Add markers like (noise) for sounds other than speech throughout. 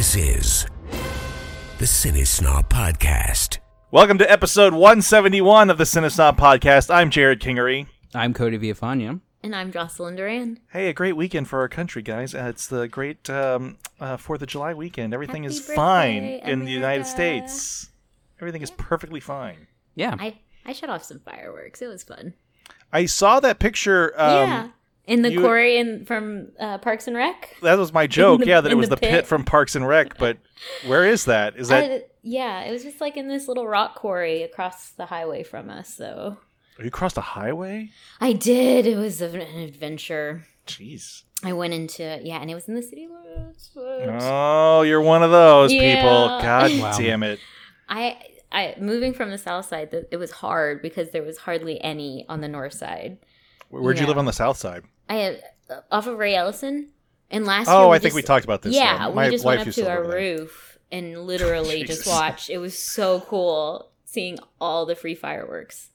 This is the Cinesnob Podcast. Welcome to episode 171 of the Cinesnob Podcast. I'm Jerrod Kingery. I'm Cody Villafania. And I'm Jocelyn Duran. Hey, a great weekend for our country, guys. Uh, it's the great um, uh, 4th of July weekend. Everything Happy is birthday, fine in the United States. Everything is perfectly fine. Yeah. I, I shut off some fireworks. It was fun. I saw that picture. Um, yeah. In the you- quarry in, from uh, Parks and Rec. That was my joke. the- yeah, that it was the pit. pit. from Parks and Rec. But (laughs) where is that? Is that? I- yeah, it was just like in this little rock quarry across the highway from us. So you crossed a highway? I did. It was an adventure. Jeez. I went into yeah, and it was in the city limits. Oh, you're one of those people. God (laughs) Wow. damn it. I I moving from the south side. It was hard because there was hardly any on the north side. Where'd you live on the south side? I uh, off of Ray Ellison, and last Oh, year I think we talked about this, Yeah, yeah. We just went up to our roof and literally (laughs) just watched. It was so cool seeing all the free fireworks,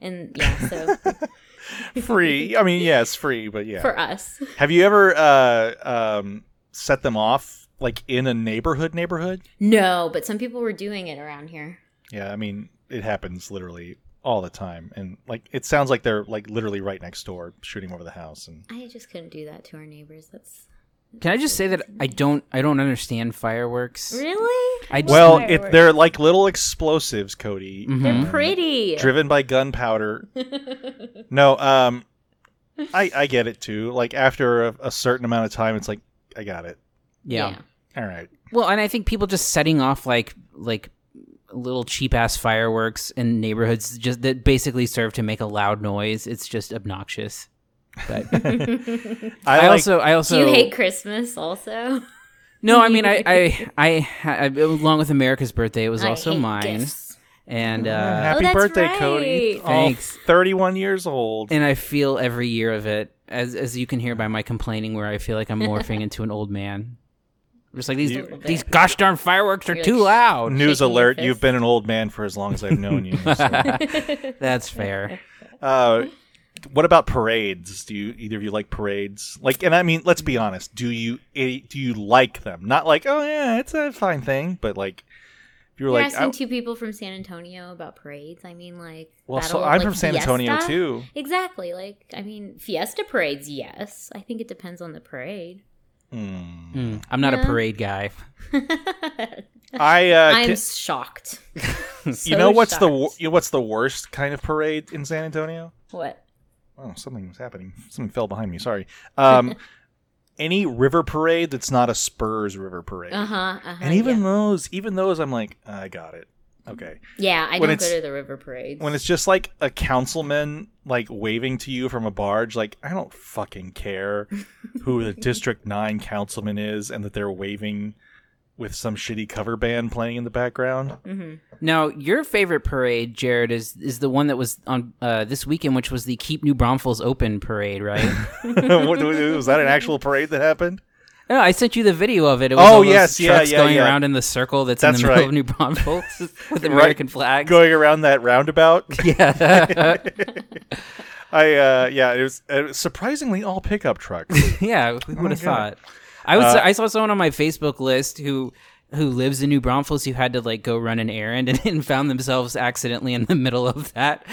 and yeah, so (laughs) Free. I mean, yeah, free, but yeah. for us, Have you ever uh, um, set them off like in a neighborhood? Neighborhood? no, but some people were doing it around here. Yeah, I mean, it happens literally all the time, and like it sounds like they're like literally right next door, shooting over the house. And I just couldn't do that to our neighbors. That's Can I just say that I don't I don't understand fireworks. really I just, well, fireworks. it, they're like little explosives, Cody, Mhm. they're pretty. driven by gunpowder. (laughs) no, um, I I get it too. Like after a, a certain amount of time, it's like I got it. yeah. All right. Well, and I think people just setting off like like little cheap ass fireworks in neighborhoods just that basically serve to make a loud noise. It's just obnoxious. But (laughs) I, I, like, also I also Do you hate Christmas also? No, I mean I I, I I along with America's birthday it was I also hate mine. gifts. And uh Happy that's birthday, Cody! right. All Thanks. 31 years old. and I feel every year of it, as as you can hear by my complaining, where I feel like I'm morphing into an old man. Just like these You- these gosh darn fireworks are too loud. News alert! You've been an old man for as long as I've known you. so. (laughs) That's fair. Uh, what about parades? Do you either of you like parades? Like, and I mean, let's be honest. Do you eh, do you like them? Not like, oh yeah, it's a fine thing, but like, if you were You're like, asking I... two people from San Antonio about parades. I mean, like, well, so I'm like from San Antonio too. Exactly. Like, I mean, fiesta parades, yes. I think it depends on the parade. Hmm. Mm, I'm not a parade guy. (laughs) I, uh, I'm can- shocked. (laughs) you know what's the shocked. wor- you know, what's the worst kind of parade in San Antonio? what? Oh, something was happening. Something fell behind me. Sorry. Um, (laughs) any river parade that's not a Spurs river parade. Uh huh. Uh-huh, And even yeah. those, even those, I'm like, I got it. Okay. yeah, I when don't go to the river parades. When it's just like a councilman like waving to you from a barge, like I don't fucking care (laughs) who the District Nine councilman is and that they're waving with some shitty cover band playing in the background. hmm Now, your favorite parade, Jerrod, is is the one that was on uh, this weekend, which was the Keep New Braunfels Open parade, right? (laughs) Was that an actual parade that happened? No, I sent you the video of it. It was Oh, all those yes, yeah, trucks yeah, going yeah. around in the circle that's, That's in the middle right. of New Braunfels (laughs) (laughs) with American flags. Going around that roundabout. (laughs) Yeah, I uh yeah, it was, it was surprisingly all pickup trucks. yeah. Who would have Oh thought? I was. Uh, I saw someone on my Facebook list who who lives in New Braunfels who had to like go run an errand and, and found themselves accidentally in the middle of that.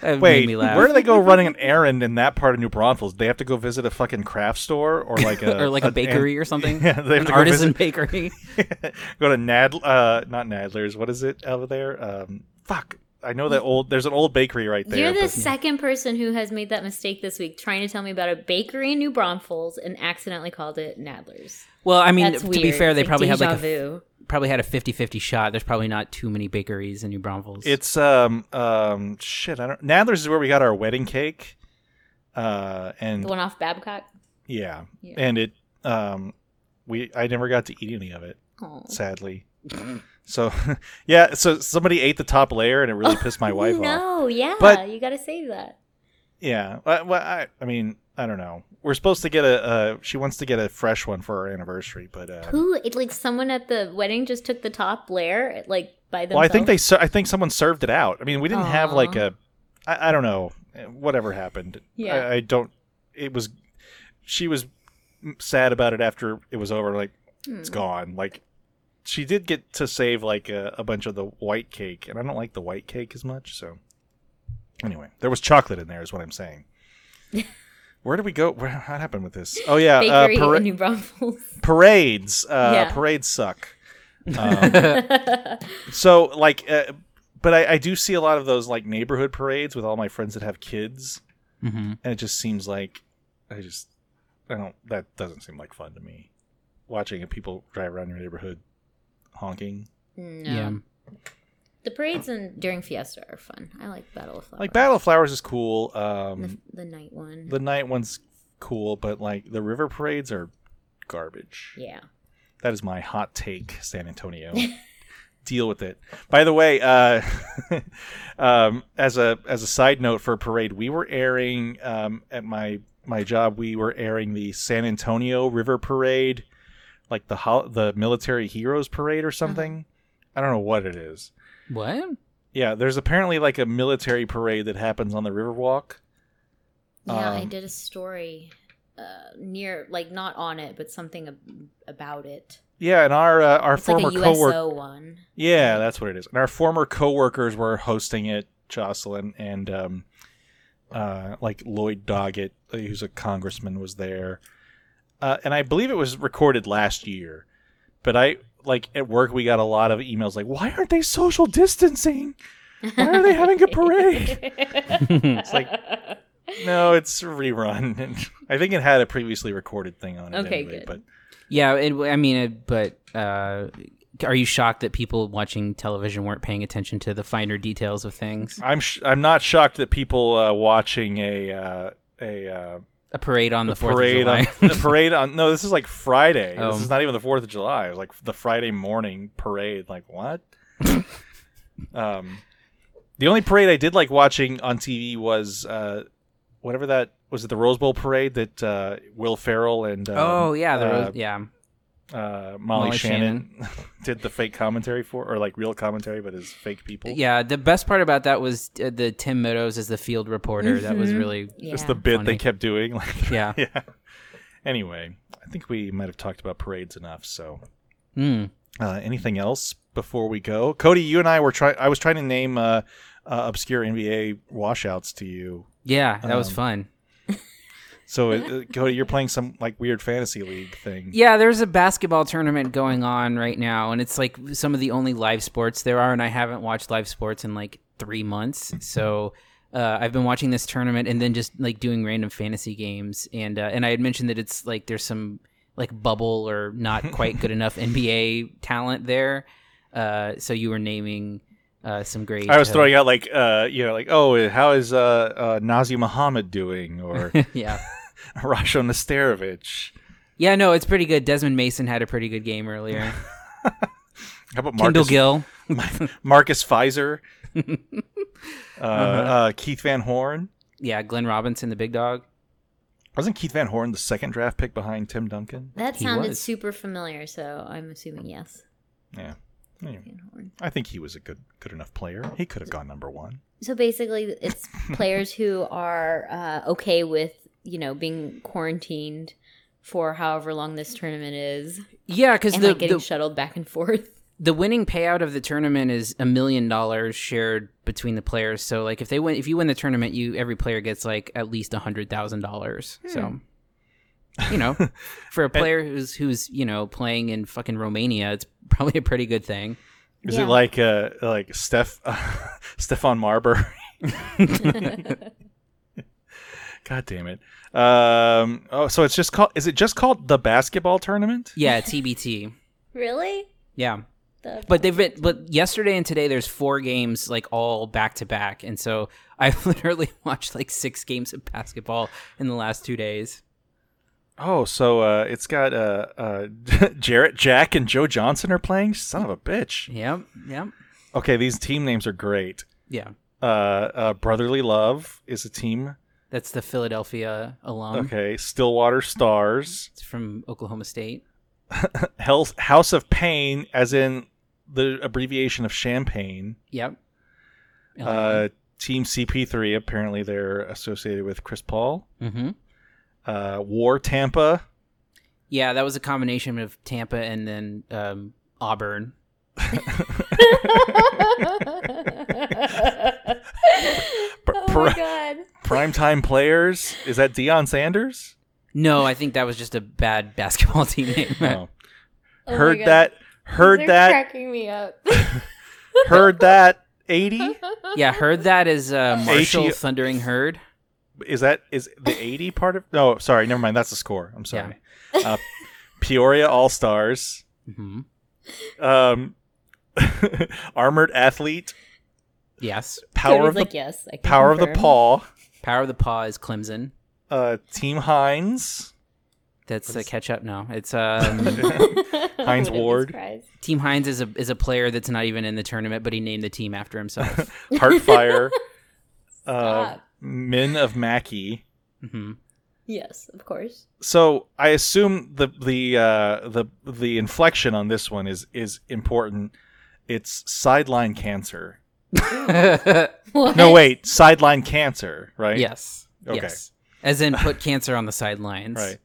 That made Wait, me laugh. where do they go running an errand in that part of New Braunfels? They have to go visit a fucking craft store or (laughs) like a or like a bakery or something. (laughs) Yeah, they have an to go artisan visit- bakery. (laughs) go to Nad, uh, not Nadler's. What is it over there? Um, fuck, I know that old. There's an old bakery right there. You're the but- second person who has made that mistake this week, trying to tell me about a bakery in New Braunfels and accidentally called it Nadler's. Well, I mean, That's to weird. be fair, they It's probably had deja like a, vu. Probably had a 50-50 shot. There's probably not too many bakeries in New Braunfels. It's um um shit. I don't. Nadler's is where we got our wedding cake. Uh, and the one off Babcock. yeah, Yeah. and it um we I never got to eat any of it. Oh. Sadly. So (laughs) yeah, so somebody ate the top layer and it really (laughs) pissed my wife off. No, yeah, But- you got to save that. Yeah, well, well, I, I mean, I don't know. We're supposed to get a. Uh, she wants to get a fresh one for our anniversary, but uh, Who? It like someone at the wedding just took the top layer, like by themselves. well, I think they. ser- I think someone served it out. I mean, we didn't have like a. I, I don't know. Whatever happened. Yeah. I, I don't. It was. She was sad about it after it was over. Like Hmm. it's gone. Like she did get to save like a, a bunch of the white cake, and I don't like the white cake as much. So anyway, there was chocolate in there, is what I'm saying. (laughs) Where do we go? Where, what happened with this? Oh yeah, uh, para- in New Braunfels. (laughs) parades. Uh, Yeah. Parades suck. (laughs) Um, so like, uh, but I, I do see a lot of those like neighborhood parades with all my friends that have kids, hmm and it just seems like I just I don't. That doesn't seem like fun to me. Watching people drive around your neighborhood honking. No. Yeah. The parades and during Fiesta are fun. I like Battle of Flowers. Like Battle of Flowers is cool. the, Um, the night one. the night one's cool, but like the river parades are garbage. yeah. That is my hot take, San Antonio. (laughs) Deal with it. By the way, uh, (laughs) um, as a as a side note for a parade, we were airing um, at my my job. We were airing the San Antonio River Parade, like the hol- the military heroes parade or something. I don't know what it is. What? Yeah, there's apparently like a military parade that happens on the Riverwalk. Yeah, I Um, did a story uh, near, like not on it, but something ab- about it. Yeah, and our uh, our It's former like a coworker. One. Yeah, that's what it is. And our former coworkers were hosting it, Jocelyn and um, uh, like Lloyd Doggett, uh, who's a congressman, was there. Uh, and I believe it was recorded last year. But I like at work we got a lot of emails like, "Why aren't they social distancing? Why are they having a parade?" (laughs) it's like- no, it's a rerun. And (laughs) I think it had a previously recorded thing on it. Okay, anyway, good. But yeah. It, I mean, it, but uh, are you shocked that people watching television weren't paying attention to the finer details of things? I'm sh- I'm not shocked that people uh, watching a uh, a uh, A parade on the Fourth of parade July. on (laughs) the (laughs) parade on no this is like friday Oh. this is not even the fourth of july it was like the friday morning parade like what (laughs) um the only parade i did like watching on tv was uh whatever that was it the rose bowl parade that uh will ferrell and um, oh yeah, the uh, Rose- yeah. Uh molly, Molly shannon, (laughs) did the fake commentary for or like real commentary but as fake people Yeah, the best part about that was uh, the Tim Meadows as the field reporter. That was Mhm. really Yeah. just the bit Funny. they kept doing like (laughs) yeah. yeah anyway i think we might have talked about parades enough so Mm. Uh, anything else before we go? Cody, you and I were trying. I was trying to name uh, uh, obscure NBA washouts to you. Yeah, that was Um, fun. So, uh, Cody, you're playing some like weird fantasy league thing. Yeah, there's a basketball tournament going on right now, and it's like some of the only live sports there are, and I haven't watched live sports in like three months. So uh, I've been watching this tournament and then just like doing random fantasy games, and uh, and I had mentioned that it's like there's some like bubble or not quite good enough (laughs) NBA talent there. Uh, so you were naming uh, some great. I was uh, throwing out like, uh, you know, like, oh, how is uh, uh, Nazr Mohammed doing, or (laughs) yeah. Rasho Nesterovic? Yeah, no, it's pretty good. Desmond Mason had a pretty good game earlier. (laughs) How about Kendall Marcus, Gill. (laughs) Marcus Fizer? (laughs) uh, uh, Keith Van Horn. Yeah, Glenn Robinson, the big dog. Wasn't Keith Van Horn the second draft pick behind Tim Duncan? That He sounded was. super familiar, so I'm assuming yes. Yeah. Anyway, I think he was a good good enough player. He could have gone number one. So basically, it's players who are uh, okay with you know being quarantined for however long this tournament is, Yeah, because and the, like getting the shuttled back and forth. the winning payout of the tournament is a million dollars shared between the players. So like if they win, if you win the tournament, you every player gets like at least a hundred thousand dollars. So you know, (laughs) for a player who's who's you know playing in fucking Romania, it's probably a pretty good thing. Is Yeah. it like uh like Steph uh, (laughs) Stephon Marbury? (laughs) God damn it. Um oh so it's just called is it just called the basketball tournament? Yeah, TBT. really? Yeah. The- But they've been, but yesterday and today there's four games like all back to back, and so (laughs) I literally watched like six games of basketball in the last two days. Oh, so uh it's got uh uh (laughs) Jarrett Jack and Joe Johnson are playing? Son of a bitch. Yep, yep, Okay, these team names are great. yeah. Uh, uh Brotherly Love is a team. That's the Philadelphia alum. Okay, Stillwater Stars. (laughs) It's from Oklahoma State. (laughs) Hell's House of Pain as in the abbreviation of Champaign. Yep. Uh, Team CP3, apparently they're associated with Chris Paul. mm-hmm. Uh, War Tampa. Yeah, that was a combination of Tampa and then um, Auburn. (laughs) Pr- oh my pr- god. Primetime players. Is that Deion Sanders? No, I think that was just a bad basketball (laughs) team name. No. Oh (laughs) heard that. Heard These that. cracking me up. (laughs) Heard that. Eighty. yeah, heard that is uh, Marshall H-E- Thundering Herd. Is that is the eighty part of? No, sorry. Never mind. That's the score. I'm sorry. Uh, Peoria All Stars. hmm Um, armored athlete. Yes. Power of the like, yes. I can power of the paw. Power of the Paw is Clemson. Uh, Team Heinz. That's a catch up. No, it's um, (laughs) (laughs) Hines Ward. Team Hines is a is a player that's not even in the tournament, but he named the team after himself. (laughs) Heartfire. uh, Stop. Men of Mackey. hmm Yes, of course. So I assume the the uh, the the inflection on this one is is important. It's sideline cancer. (laughs) What? No, wait, sideline cancer, right? yes. Okay. Yes. As in, put cancer on the sidelines. Right.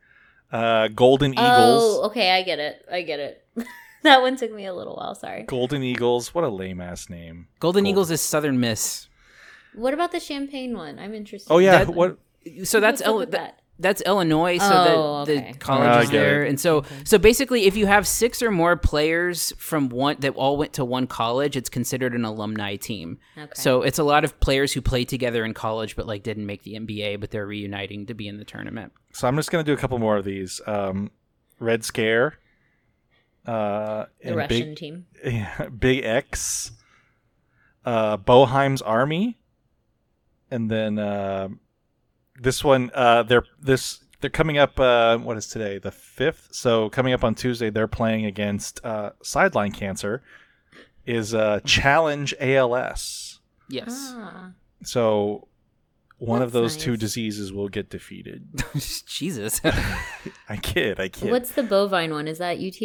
Uh, Golden Eagles. Oh, okay. I get it. I get it. (laughs) that one took me a little while. Sorry. Golden Eagles. What a lame ass name. Golden Gold- Eagles is Southern Miss. What about the Champaign one? I'm interested. Oh yeah. That- what? So that's What's El- that- that? That's Illinois. So Oh, the, okay. the college Ah, is there, it. and so so basically, if you have six or more players from one that all went to one college, it's considered an alumni team. Okay. So it's a lot of players who played together in college, but like didn't make the NBA, but they're reuniting to be in the tournament. So I'm just gonna do a couple more of these. Um, Red Scare. Uh, the Russian Big, team. (laughs) yeah, Big X. Uh, Boheim's Army, and then uh, this one. Uh, they're this they're coming up. Uh, what is today? The fifth. So coming up on Tuesday, they're playing against uh, Sideline Cancer. Is uh, Challenge ALS. Yes. Ah. So one of That's those two diseases will get defeated. (laughs) Jesus. (laughs) I kid. I kid. What's the bovine one? Is that UT?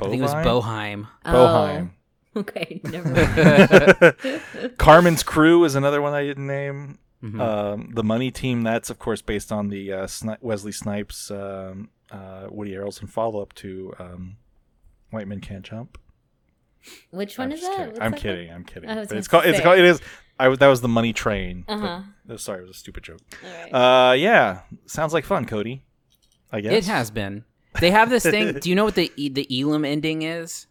I think it was Bovine? Boheim. Boheim. Oh. (laughs) Okay, never mind. Carmen's Crew is another one I didn't name. Mhm. Um, the Money Team, that's of course based on the uh, Sni- Wesley Snipes, um, uh, Woody Harrelson follow up to um, White Men Can't Jump. Which I'm one is just that? kidding. I'm that kidding. I'm kidding. I was But gonna it's called. It's called. It is. I was- that was the Money Train. Uh-huh. uh, sorry, it was a stupid joke. All right. Uh, yeah, sounds like fun, Cody. I guess It has been. They have this thing. (laughs) do you know what the E- the Elam ending is?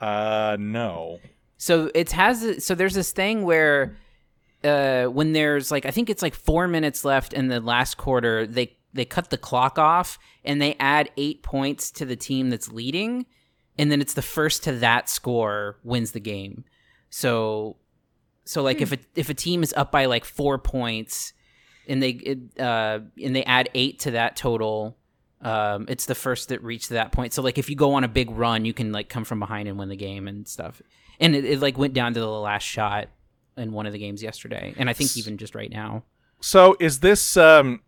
Uh, no. So it has so there's this thing where uh when there's like I think it's like 4 minutes left in the last quarter they they cut the clock off and they add 8 points to the team that's leading and then it's the first to that score wins the game. So so like if a if a team is up by like 4 points and they it, uh and they add 8 to that total um, it's the first that reached that point. So like if you go on a big run, you can like come from behind and win the game and stuff. And it, it like went down to the last shot in one of the games yesterday, and I think even just right now. So is this um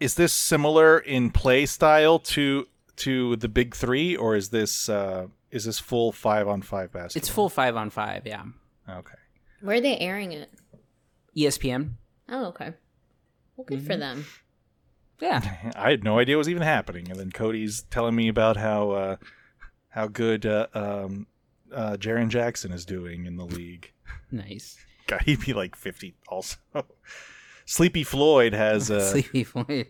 is this similar in play style to to the big three, or is this uh is this full five on five basketball? It's full five on five. Yeah, Okay. Where are they airing it? ESPN. Oh, okay. Well, good for them. Yeah, (laughs) I had no idea it was even happening, and then Cody's telling me about how uh how good uh, um uh Jaren Jackson is doing in the league. nice. God, he'd be like fifty also. (laughs) Sleepy Floyd has (laughs) uh, Sleepy Floyd.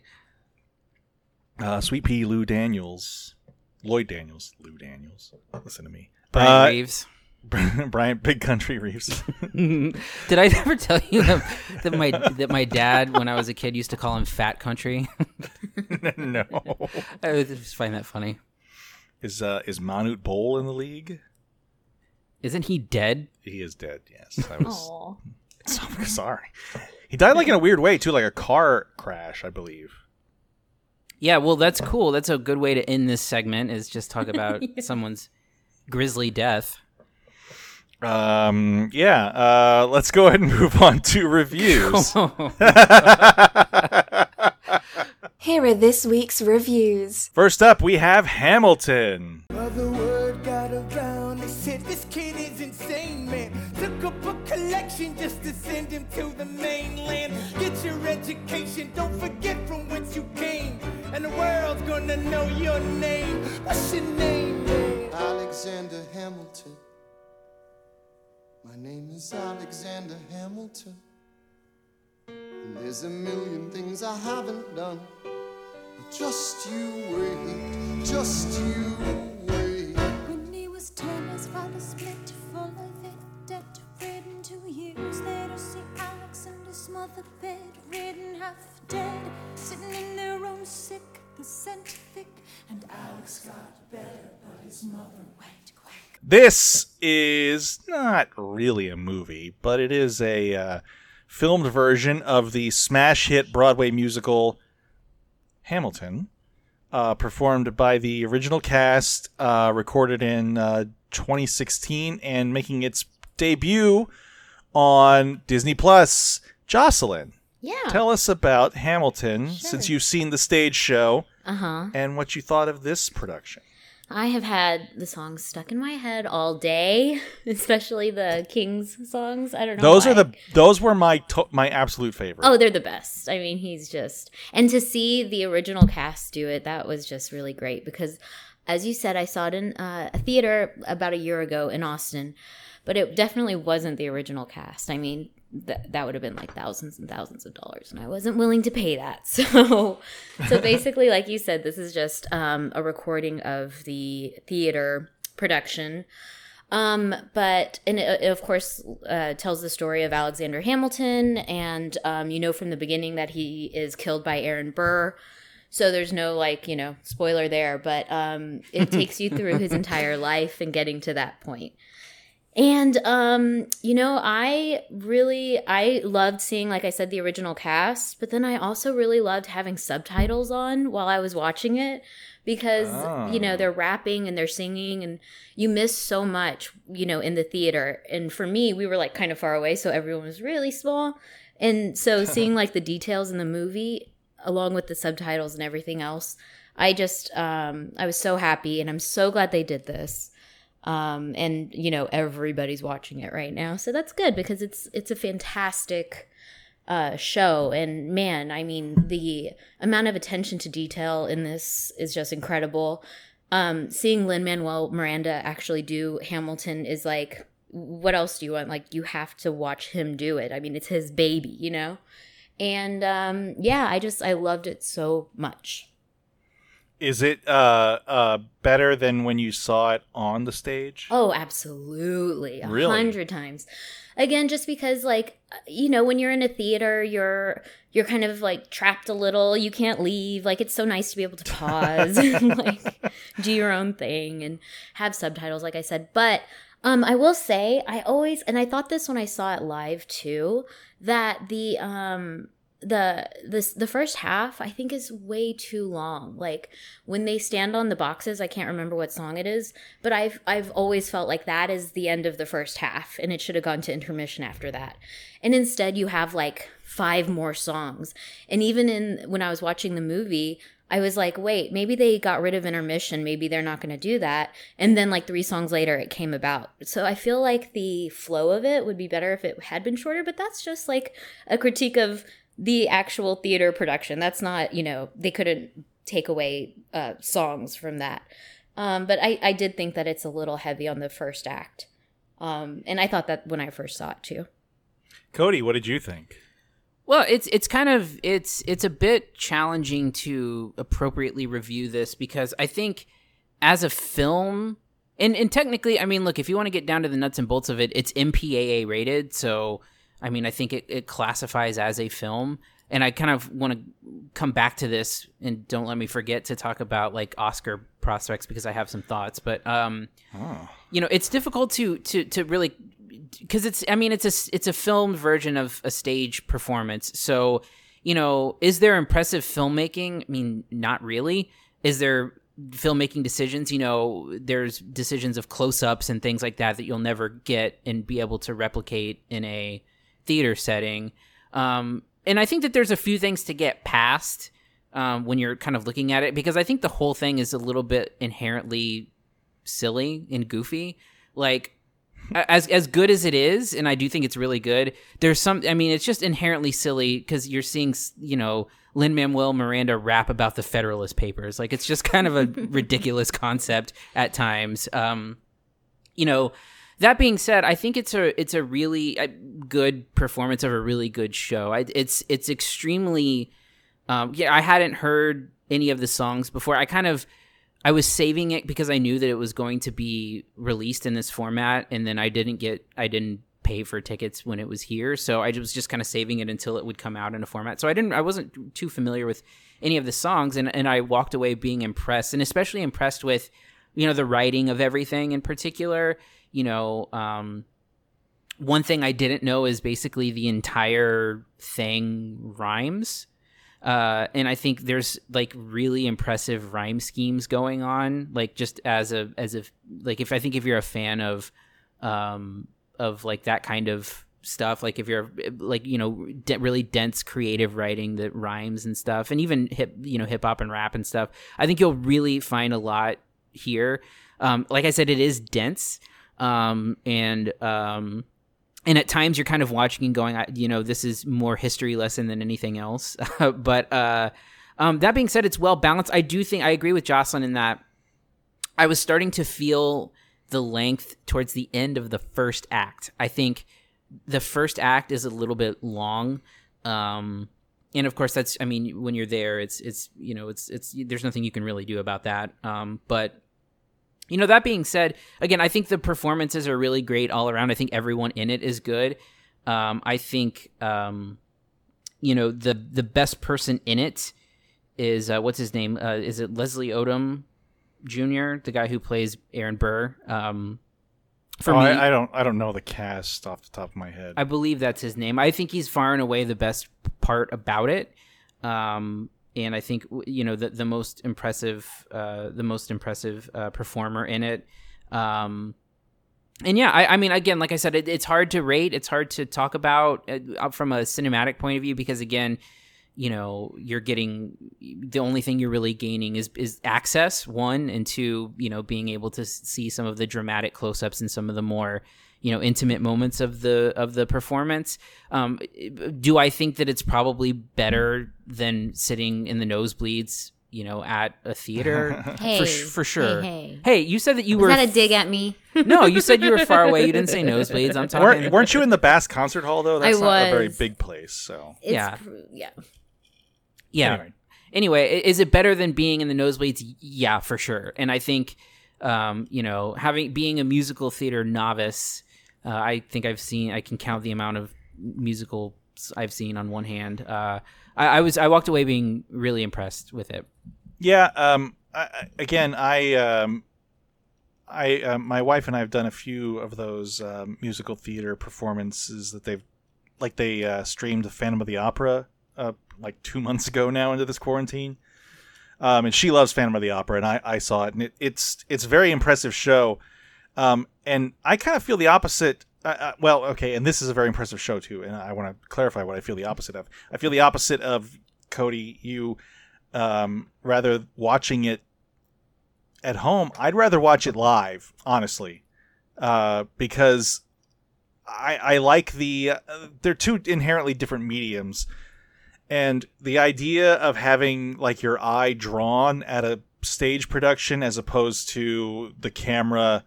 uh Sweet Pea Lou Daniels. Lloyd Daniels. Lou Daniels. Listen to me. Brian Uh, Reeves. (laughs) Brian Big Country Reeves. Did I ever tell you that, that my that my dad, when I was a kid, used to call him Fat Country? no. I just find that funny. Is uh is Manute Bol in the league? Isn't he dead? He is dead, yes. I was so (laughs) sorry. He died like in a weird way too, like a car crash, I believe. Yeah, well, that's cool. That's a good way to end this segment. Is just talk about (laughs) someone's grisly death. Um yeah, uh let's go ahead and move (laughs) on to reviews. Here are this week's reviews. First up, we have Hamilton collection just to send him to the mainland. Get your education, don't forget from whence you came. And the world's gonna know your name. What's your name. Alexander Hamilton. My name is Alexander Hamilton. And there's a million things I haven't done. But just you wait, just you wait. When he was ten, his father split to follow years later. See half dead, sitting in their sick, the. And Alex got better, but his mother went quick. This is not really a movie, but it is a uh, filmed version of the smash hit Broadway musical Hamilton, uh, performed by the original cast, uh, recorded in uh, 2016, and making its debut on Disney Plus. Jocelyn, Yeah. tell us about Hamilton since you've seen the stage show Uh huh. and what you thought of this production. I have had the songs stuck in my head all day, (laughs) especially the King's songs. I don't know. Those are the those were my to- my absolute favorite. Oh, they're the best. I mean, he's just and to see the original cast do it, that was just really great because as you said, I saw it in uh, a theater about a year ago in Austin, but it definitely wasn't the original cast. I mean, th- that would have been like thousands and thousands of dollars and I wasn't willing to pay that. (laughs) So so (laughs) basically like you said, this is just um, a recording of the theater production um, but and it, it of course uh, tells the story of Alexander Hamilton, and um, you know from the beginning that he is killed by Aaron Burr. So there's no like you know spoiler there, but um, it (laughs) takes you through his entire life and getting to that point. And um, you know, I really I loved seeing, like I said, the original cast, but then I also really loved having subtitles on while I was watching it because you know they're rapping and they're singing and you miss so much you know in the theater. And for me we were like kind of far away so everyone was really small. And so (laughs) seeing like the details in the movie along with the subtitles and everything else i just um i was so happy and i'm so glad they did this um and you know everybody's watching it right now so that's good because it's it's a fantastic uh, show. And man, I mean, the amount of attention to detail in this is just incredible. Um, seeing Lin Manuel Miranda actually do Hamilton is like, what else do you want? Like, you have to watch him do it. I mean, it's his baby, you know? And um, yeah, I just, I loved it so much. Is it uh, uh, better than when you saw it on the stage? Oh, absolutely. A Really? hundred times. Again, just because like you know, when you're in a theater, you're you're kind of like trapped a little. You can't leave. Like it's so nice to be able to pause and (laughs) like do your own thing and have subtitles, like I said. But um I will say I always and I thought this when I saw it live too, that the um the this the first half I think is way too long. Like when they stand on the boxes, I can't remember what song it is, but I've I've always felt like that is the end of the first half and it should have gone to intermission after that. And instead you have like five more songs. And even in when I was watching the movie, I was like, wait, maybe they got rid of intermission. Maybe they're not going to do that. And then, like, three songs later, it came about. So I feel like the flow of it would be better if it had been shorter, but that's just like a critique of the actual theater production. That's not, you know, they couldn't take away uh, songs from that. Um, but I, I did think that it's a little heavy on the first act. Um, and I thought that when I first saw it too. Cody, what did you think? Well, it's it's kind of it's it's a bit challenging to appropriately review this because I think as a film and and technically, I mean, look, if you want to get down to the nuts and bolts of it, it's MPAA rated, so I mean, I think it, it classifies as a film. And I kind of want to come back to this and don't let me forget to talk about like Oscar prospects because I have some thoughts. But um, you know, it's difficult to to to really because it's I mean it's a it's a filmed version of a stage performance. So you know, is there impressive filmmaking? I mean, not really. Is there filmmaking decisions? You know, there's decisions of close ups and things like that that you'll never get and be able to replicate in a theater setting. Um, and I think that there's a few things to get past um, when you're kind of looking at it because I think the whole thing is a little bit inherently silly and goofy. Like as as good as it is, and I do think it's really good. There's some. I mean, it's just inherently silly because you're seeing, you know, Lin Manuel Miranda rap about the Federalist Papers. Like it's just kind of a (laughs) ridiculous concept at times. Um, you know, That being said, I think it's a it's a really uh, good performance of a really good show. I, it's it's extremely um, yeah. I hadn't heard any of the songs before. I kind of I was saving it because I knew that it was going to be released in this format, and then I didn't get I didn't pay for tickets when it was here, so I was just kind of saving it until it would come out in a format. So I didn't I wasn't too familiar with any of the songs, and and I walked away being impressed, and especially impressed with you know the writing of everything in particular. You know, um, one thing I didn't know is basically the entire thing rhymes. Uh, and I think there's like really impressive rhyme schemes going on. Like just as a as if like if I think if you're a fan of um of like that kind of stuff, like if you're like you know de- really dense creative writing that rhymes and stuff, and even hip you know hip hop and rap and stuff, I think you'll really find a lot here. Um, like I said, it is dense, um, and um, and at times you're kind of watching and going, you know, this is more history lesson than anything else. (laughs) but uh, um, that being said, it's well balanced. I do think I agree with Jocelyn in that I was starting to feel the length towards the end of the first act. I think the first act is a little bit long. Um, and of course that's I mean when you're there it's it's you know it's it's there's nothing you can really do about that. Um, but you know that being said, again I think the performances are really great all around. I think everyone in it is good. Um, I think um, you know the the best person in it is uh, what's his name? Uh, is it Leslie Odom Jr., the guy who plays Aaron Burr? Um, for oh, me, I, I don't I don't know the cast off the top of my head. I believe that's his name. I think he's far and away the best part about it. Um, and I think you know the the most impressive uh, the most impressive uh, performer in it. Um, and yeah, I, I mean, again, like I said, it, it's hard to rate. It's hard to talk about uh, from a cinematic point of view because again, you know, you're getting the only thing you're really gaining is is access one and two, you know, being able to see some of the dramatic close ups and some of the more you know intimate moments of the of the performance um do i think that it's probably better than sitting in the nosebleeds you know at a theater (laughs) Hey, for, sh- for sure hey, hey. Hey, you said that you Was were that a dig at me? (laughs) no you said you were far away you didn't say nosebleeds i'm talking weren't, weren't you in the Bass Concert Hall though? That's I not a very big place. So It's Yeah. pr- yeah. yeah Anyway. anyway is it better than being in the nosebleeds yeah for sure and i think um, you know having being a musical theater novice uh, i think i've seen i can count the amount of musicals i've seen on one hand uh, I, I was i walked away being really impressed with it Yeah. Um. I, again, I um, I uh, my wife and I have done a few of those um, musical theater performances that they've like they uh, streamed Phantom of the Opera like two (laughs) months ago now into this quarantine. Um, and she loves Phantom of the Opera, and I, I saw it, and it, it's it's a very impressive show. Um, and I kind of feel the opposite. Uh, uh, well, okay, and this is a very impressive show too, and I want to clarify what I feel the opposite of. I feel the opposite of Cody. You um, rather watching it at home. I'd rather watch it live, honestly, uh, because I, I like the. Uh, they're two inherently different mediums, and the idea of having like your eye drawn at a stage production as opposed to the camera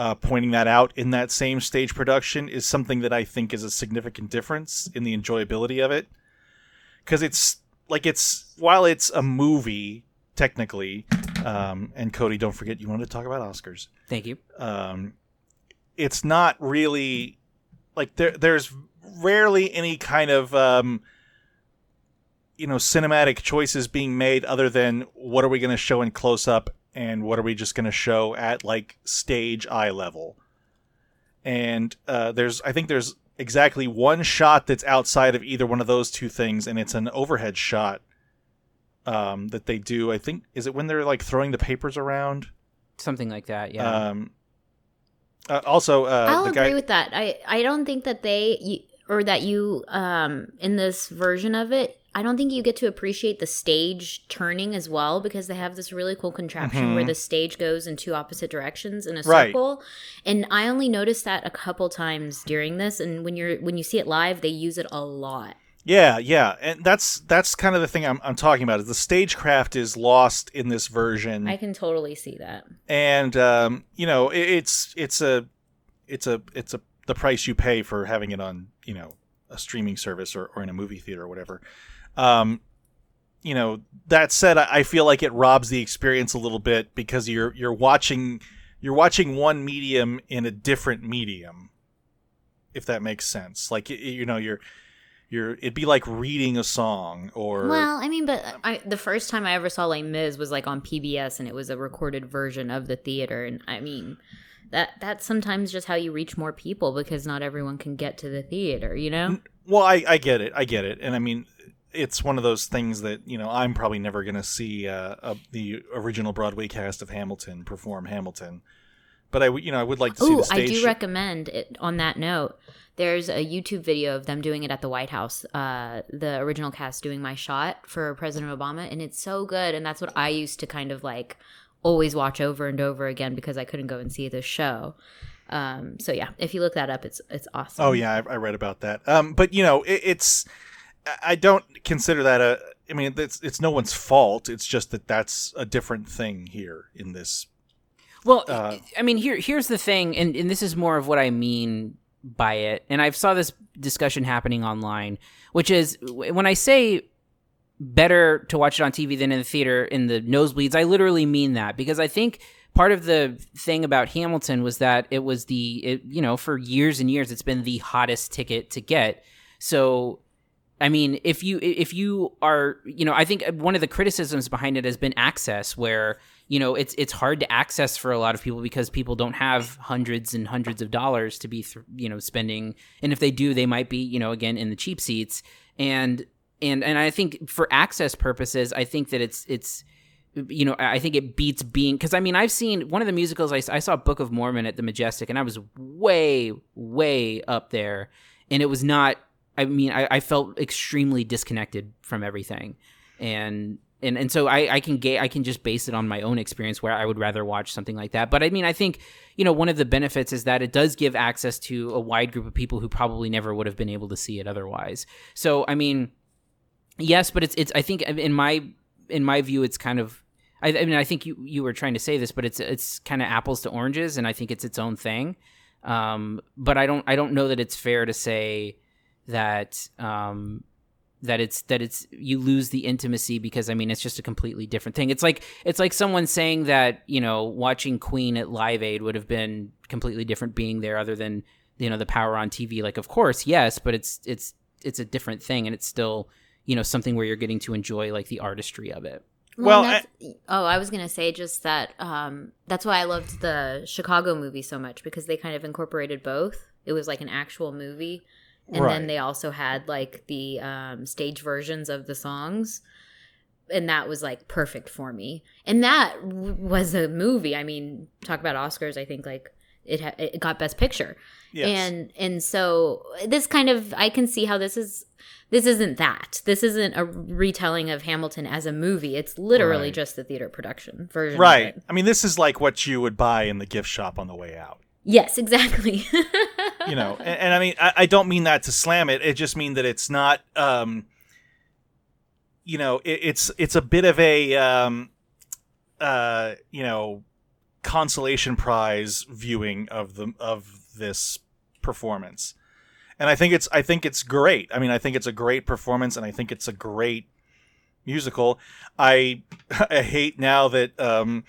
uh, pointing that out in that same stage production is something that I think is a significant difference in the enjoyability of it. Because it's like it's while it's a movie technically, um, and Cody, don't forget you wanted to talk about Oscars. thank you Um, it's not really like there. There's rarely any kind of um, you know cinematic choices being made other than what are we going to show in close up and what are we just going to show at like stage eye level and uh, there's i think there's exactly one shot that's outside of either one of those two things and it's an overhead shot um, that they do i think is it when they're like throwing the papers around something like that yeah um, uh, also uh, I'll the agree guy with that. I I don't think that they you, or that you um in this version of it. I don't think you get to appreciate the stage turning as well because they have this really cool contraption where the stage goes in two opposite directions in a Mm-hmm. Right. circle. And I only noticed that a couple times during this and when you're when you see it live they use it a lot. Yeah, yeah, and that's that's kind of the thing I'm, I'm talking about. Is the stagecraft is lost in this version, I can totally see that. and um, you know it, it's it's a it's a it's a the price you pay for having it on you know a streaming service or, or in a movie theater or whatever. Um, you know that said, I, I feel like it robs the experience a little bit because you're you're watching you're watching one medium in a different medium, if that makes sense. Like you know you're you're it'd be like reading a song or Well, I mean, but I, the first time I ever saw Les Mis was like on PBS, and it was a recorded version of the theater. And I mean, that that's sometimes just how you reach more people because not everyone can get to the theater. You know? Well, I, I get it. I get it. And I mean, it's one of those things that, you know, I'm probably never going to see uh, uh, the original Broadway cast of Hamilton perform Hamilton. But I, you know, I would like to see Oh, I do show- recommend it. On that note, there's a YouTube video of them doing it at the White House. Uh, the original cast doing my shot for President Obama, and it's so good. And that's what I used to kind of like always watch over and over again because I couldn't go and see the show. Um, so yeah, if you look that up, it's it's awesome. Oh yeah, I, I read about that. Um, but you know, it, it's I don't consider that a. I mean, it's it's no one's fault. It's just that that's a different thing here in this. Well, Uh, I mean, here here's the thing, and, and this is more of what I mean by it. And I've saw this discussion happening online, which is when I say better to watch it on TV than in the theater in the nosebleeds, I literally mean that because I think part of the thing about Hamilton was that it was the it, you know for years and years it's been the hottest ticket to get. So I mean, if you if you are, you know, I think one of the criticisms behind it has been access, where you know it's it's hard to access for a lot of people because people don't have hundreds and hundreds of dollars to be, th- you know, spending, and if they do, they might be, you know, again in the cheap seats, and and and I think for access purposes, I think that it's it's you know i think it beats being because i mean i've seen one of the musicals I, I saw book of mormon at the majestic and i was way way up there. And it was not i mean i, I felt extremely disconnected from everything and and and so i i can ga- i can just base it on my own experience where i would rather watch something like that but i mean i think you know one of the benefits is that it does give access to a wide group of people who probably never would have been able to see it otherwise so i mean yes but it's it's i think in my in my view, it's kind of. I, I mean, I think you you were trying to say this, but it's it's kind of apples to oranges, and I think it's its own thing. Um, but I don't I don't know that it's fair to say that um, that it's that it's you lose the intimacy because I mean it's just a completely different thing. It's like it's like someone saying that you know watching Queen at Live Aid would have been completely different being there, other than you know the power on TV. Like, of course, yes, but it's it's it's a different thing, and it's still you know something where you're getting to enjoy like the artistry of it. Well, that's- oh, I was gonna say just that. Um, that's why I loved the Chicago movie so much because they kind of incorporated both. It was like an actual movie, and Right. then they also had like the um, stage versions of the songs, and that was like perfect for me. And that w- was a movie. I mean, talk about Oscars. I think like it ha- it got Best Picture, Yes. and and so this kind of I can see how this is. This isn't that. This isn't a retelling of Hamilton as a movie. It's literally Right. just the theater production version. right. I mean, this is like what you would buy in the gift shop on the way out. Yes, exactly. (laughs) you know and, and i mean I, I don't mean that to slam it. It just mean that it's not um you know it, it's it's a bit of a um uh you know consolation prize viewing of the of this performance. And i think it's i think it's great. I mean i think it's a great performance and i think it's a great musical. I (laughs) i hate now that um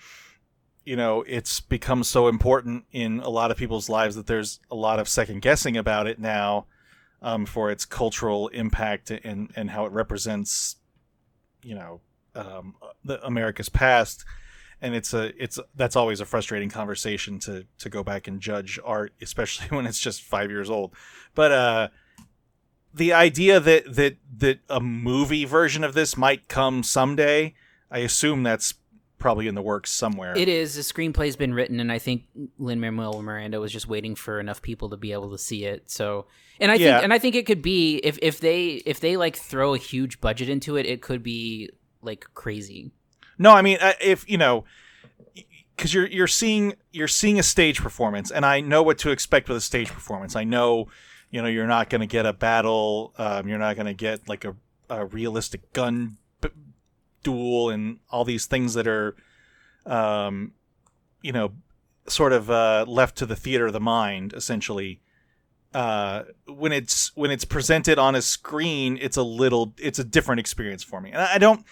you know it's become so important in a lot of people's lives that there's a lot of second guessing about it now um, for its cultural impact and and how it represents you know um, the America's past. And it's a it's that's always a frustrating conversation to to go back and judge art especially (laughs) when it's just 5 years old. But uh the idea that that that a movie version of this might come someday I assume that's probably in the works somewhere It is. The screenplay's been written, and I think Lin Manuel Miranda was just waiting for enough people to be able to see it. So, and I Yeah. think, and I think it could be if if they if they like throw a huge budget into it, it could be like crazy. No, I mean uh, if you know, because you're you're seeing you're seeing a stage performance, and I know what to expect with a stage performance. I know, you know, you're not going to get a battle. Um, you're not going to get like a, a realistic gun duel and all these things that are, um, you know, sort of uh, left to the theater of the mind, essentially. Uh, when it's when it's presented on a screen, it's a little it's a different experience for me. And I don't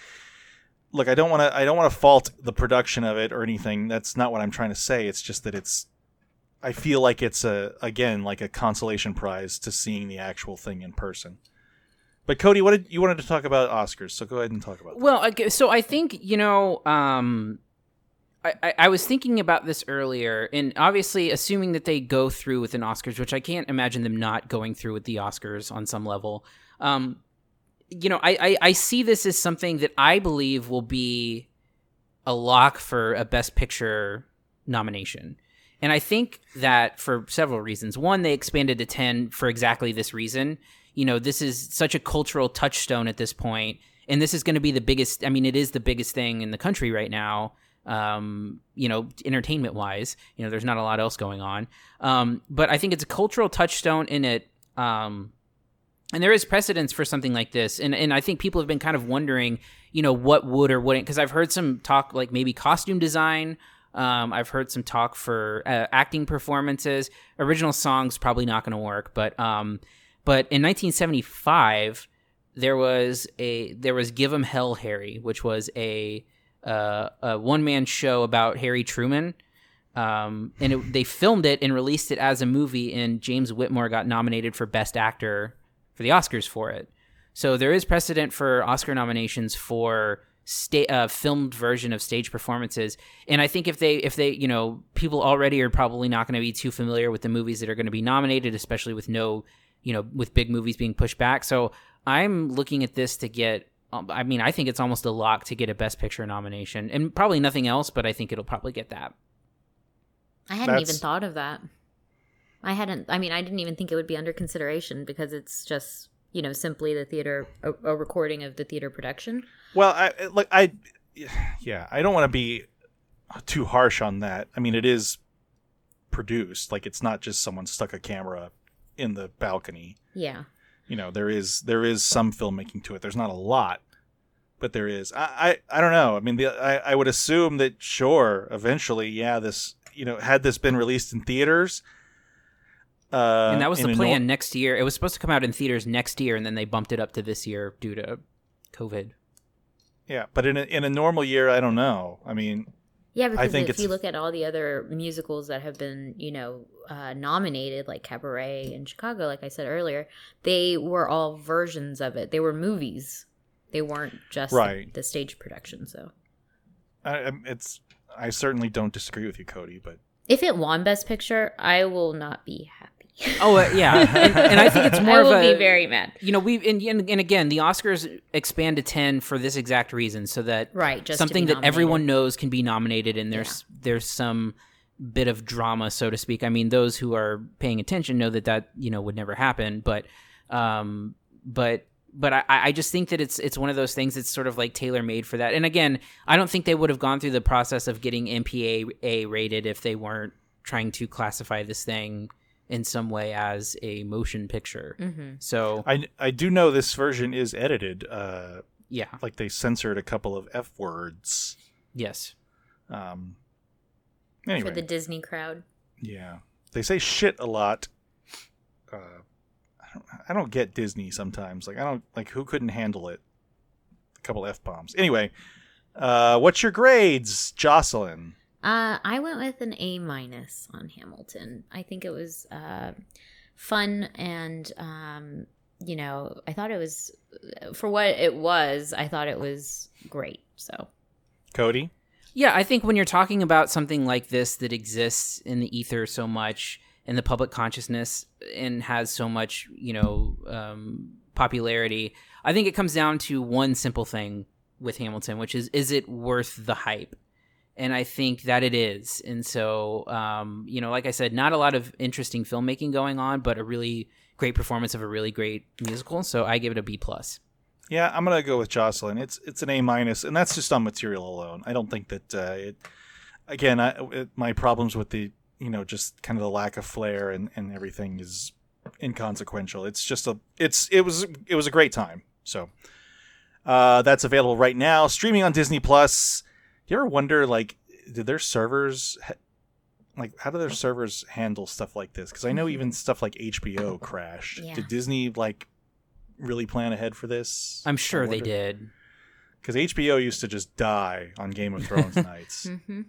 look. I don't want to. I don't want to fault the production of it or anything. That's not what I'm trying to say. It's just that it's. I feel like it's a again like a consolation prize to seeing the actual thing in person. But Cody, what did you wanted to talk about Oscars? So go ahead and talk about. that. Well, so I think you know, um, I, I, was thinking about this earlier, and obviously, assuming that they go through with an Oscars, which I can't imagine them not going through with the Oscars on some level. Um, you know, I, I, I see this as something that I believe will be a lock for a Best Picture nomination. And I think that for several reasons. One, they expanded to 10 for exactly this reason. You know, this is such a cultural touchstone at this point, and this is going to be the biggest, I mean, it is the biggest thing in the country right now. Um, you know, entertainment wise, you know, there's not a lot else going on. Um, but I think it's a cultural touchstone in it. Um, and there is precedence for something like this and and I think people have been kind of wondering you know what would or wouldn't because I've heard some talk like maybe costume design um, I've heard some talk for uh, acting performances original songs probably not going to work but um but in 1975 there was a there was Give 'em Hell Harry which was a uh, a one man show about Harry Truman um, and it, they filmed it and released it as a movie and James Whitmore got nominated for best actor for the Oscars for it. So there is precedent for Oscar nominations for sta- uh, filmed version of stage performances. And I think if they if they you know people already are probably not going to be too familiar with the movies that are going to be nominated, especially with no you know with big movies being pushed back. So I'm looking at this to get. um, I mean, I think it's almost a lock to get a Best Picture nomination, and probably nothing else. But I think it'll probably get that. I hadn't even thought of that. I hadn't. I mean, I didn't even think it would be under consideration because it's just you know simply the theater a, a recording of the theater production. Well, I like I, yeah, I don't want to be too harsh on that. I mean, it is produced. Like it's not just someone stuck a camera in the balcony. Yeah. You know, there is there is some filmmaking to it. There's not a lot, but there is. I I, I don't know. I mean, the, I I would assume that sure, eventually, yeah, this you know, had this been released in theaters. Uh, and that was the plan nor- next year. It was supposed to come out in theaters next year, and then they bumped it up to this year due to COVID. yeah, but in a, in a normal year, I don't know. I mean, Yeah, because think if you look at all the other musicals that have been, you know, uh, nominated, like Cabaret in Chicago, like I said earlier, they were all versions of it. They were movies. They weren't just the- Right. the, stage production. So I, it's I certainly don't disagree with you, Cody, but if it won Best Picture, I will not be happy. Oh uh, yeah, and, and I think it's (laughs) more I of will a be very mad. you know we and, and and again the Oscars expand to ten for this exact reason, so that Right, just something that everyone knows can be nominated, and there's there's some bit of drama, so to speak. I mean, those who are paying attention know that that you know would never happen, but um, but but I, I just think that it's it's one of those things that's sort of like tailor made for that. And again, I don't think they would have gone through the process of getting MPAA rated if they weren't trying to classify this thing in some way as a motion picture. hmm So I I do know this version is edited. Uh, yeah, like they censored a couple of f words. yes. Um. Anyway, For the Disney crowd. yeah, they say shit a lot. Uh, I don't I don't get Disney sometimes. Like I don't like who couldn't handle it. A couple f bombs. Anyway, uh, what's your grades, Jocelyn? Uh, I went with an A minus on Hamilton. I think it was uh, fun and um, you know, I thought it was for what it was. I thought it was great. So Cody. Yeah, I think when you're talking about something like this that exists in the ether so much in the public consciousness and has so much, you know, um, popularity, I think it comes down to one simple thing with Hamilton, which is is it worth the hype? And I think that it is. And so, um, you know, like I said, not a lot of interesting filmmaking going on, but a really great performance of a really great musical. So I give it a B plus. Yeah, I'm gonna go with Jocelyn. It's it's an A minus, and that's just on material alone. I don't think that uh, it. Again, I, it, my problems with the you know just kind of the lack of flair and, and everything is inconsequential. It's just a it's it was it was a great time. So uh, that's available right now, streaming on Disney Plus. Do you ever wonder like did their servers ha- like how do their servers handle stuff like this? Because I know even stuff like HBO crashed. Mm-hmm. Yeah. Did Disney like really plan ahead for this? I'm sure they did. Because HBO used to just die on Game of Thrones (laughs) nights. Mm-hmm.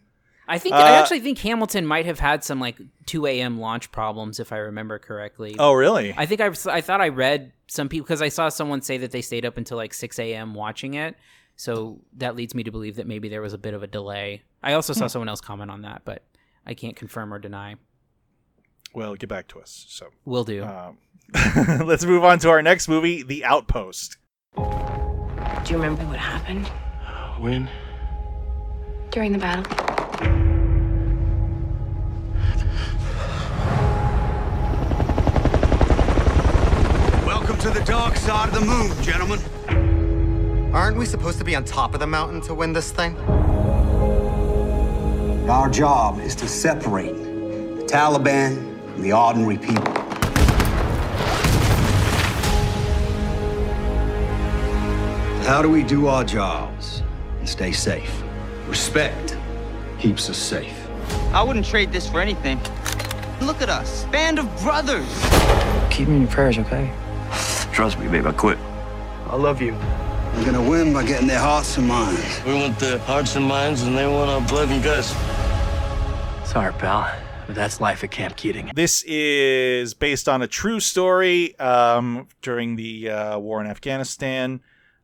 I think I Uh, actually think Hamilton might have had some like 2 a.m. launch problems if I remember correctly. Oh, really? I think I, I thought I read some people because I saw someone say that they stayed up until like 6 a.m. watching it. So that leads me to believe that maybe there was a bit of a delay. I also Hmm. saw someone else comment on that, but I can't confirm or deny. well, get back to us. So we'll do. um, (laughs) let's move on to our next movie, The Outpost. Do you remember what happened When? during the battle? Welcome to the dark side of the moon, gentlemen. Aren't we supposed to be on top of the mountain to win this thing? Our job is to separate the Taliban from the ordinary people. How do we do our jobs and stay safe? Respect keeps us safe. I wouldn't trade this for anything. Look at us, band of brothers. Keep me in your prayers, okay? Trust me, babe, I quit. I love you. We're gonna win by getting their hearts and minds. We want their hearts and minds, and they want our blood and guts. Sorry, pal. But that's life at Camp Keating. This is based on a true story um, during the uh, war in Afghanistan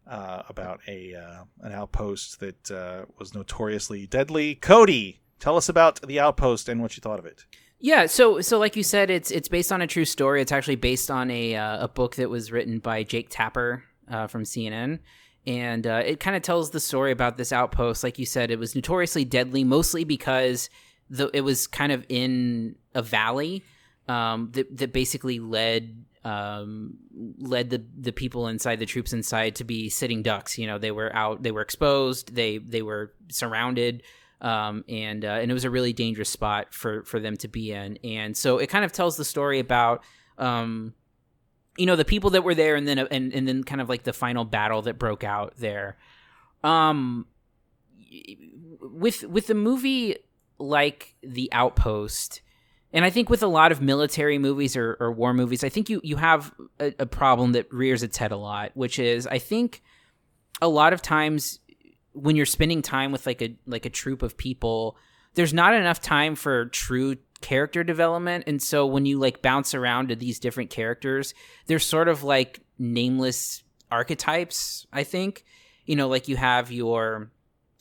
uh, about a uh, an outpost that uh, was notoriously deadly. Cody, tell us about the outpost and what you thought of it. Yeah, so so like you said, it's it's based on a true story. It's actually based on a uh, a book that was written by Jake Tapper uh, from CNN, and uh, it kind of tells the story about this outpost. Like you said, it was notoriously deadly, mostly because the it was kind of in a valley um, that that basically led um, led the the people inside the troops inside to be sitting ducks. You know, they were out, they were exposed, they they were surrounded um, and uh, and it was a really dangerous spot for for them to be in. And so it kind of tells the story about um, you know the people that were there, and then and and then kind of like the final battle that broke out there. Um, with with the movie like The Outpost. And I think with a lot of military movies or, or war movies, I think you, you have a, a problem that rears its head a lot, which is I think a lot of times when you're spending time with like a like a troop of people there's not enough time for true character development. And so when you like bounce around to these different characters they're sort of like nameless archetypes i think. You know like you have your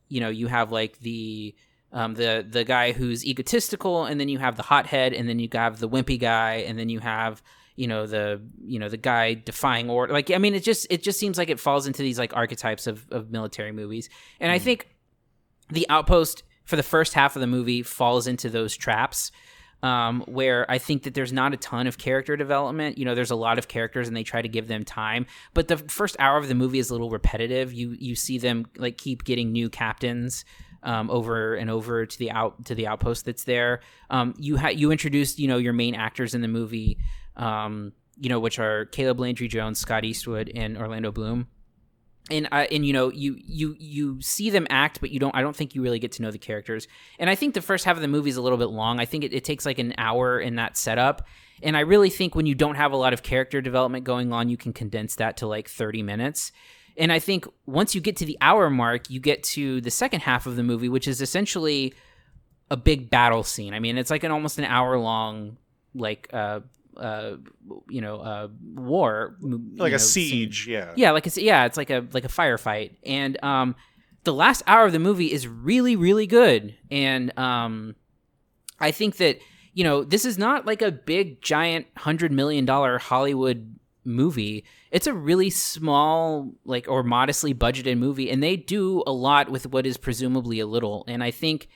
you know you have like the um, the the guy who's egotistical and then you have the hothead and then you have the wimpy guy and then you have you know the you know the guy defying order. Like i mean it just it just seems like it falls into these like archetypes of, of military movies. And i think the outpost for the first half of the movie falls into those traps um, where I think that there's not a ton of character development. You know, there's a lot of characters and they try to give them time, but the first hour of the movie is a little repetitive. You you see them like keep getting new captains um, over and over to the out to the outpost that's there. Um, you ha- you introduced you know your main actors in the movie, um, you know which are Caleb Landry Jones, Scott Eastwood, and Orlando Bloom and and you know you you you see them act but you don't i don't think you really get to know the characters. And i think the first half of the movie is a little bit long. I think it, it takes like an hour in that setup. And i really think when you don't have a lot of character development going on you can condense that to like 30 minutes. And i think once you get to the hour mark you get to the second half of the movie which is essentially a big battle scene. I mean it's like an almost an hour long like uh uh you know uh war Like a know, scene. siege, yeah. yeah like it's yeah it's like a like a firefight and um the last hour of the movie is really really good and um i think that you know this is not like a big giant hundred million dollar hollywood movie it's a really small like or modestly budgeted movie and they do a lot with what is presumably a little and i think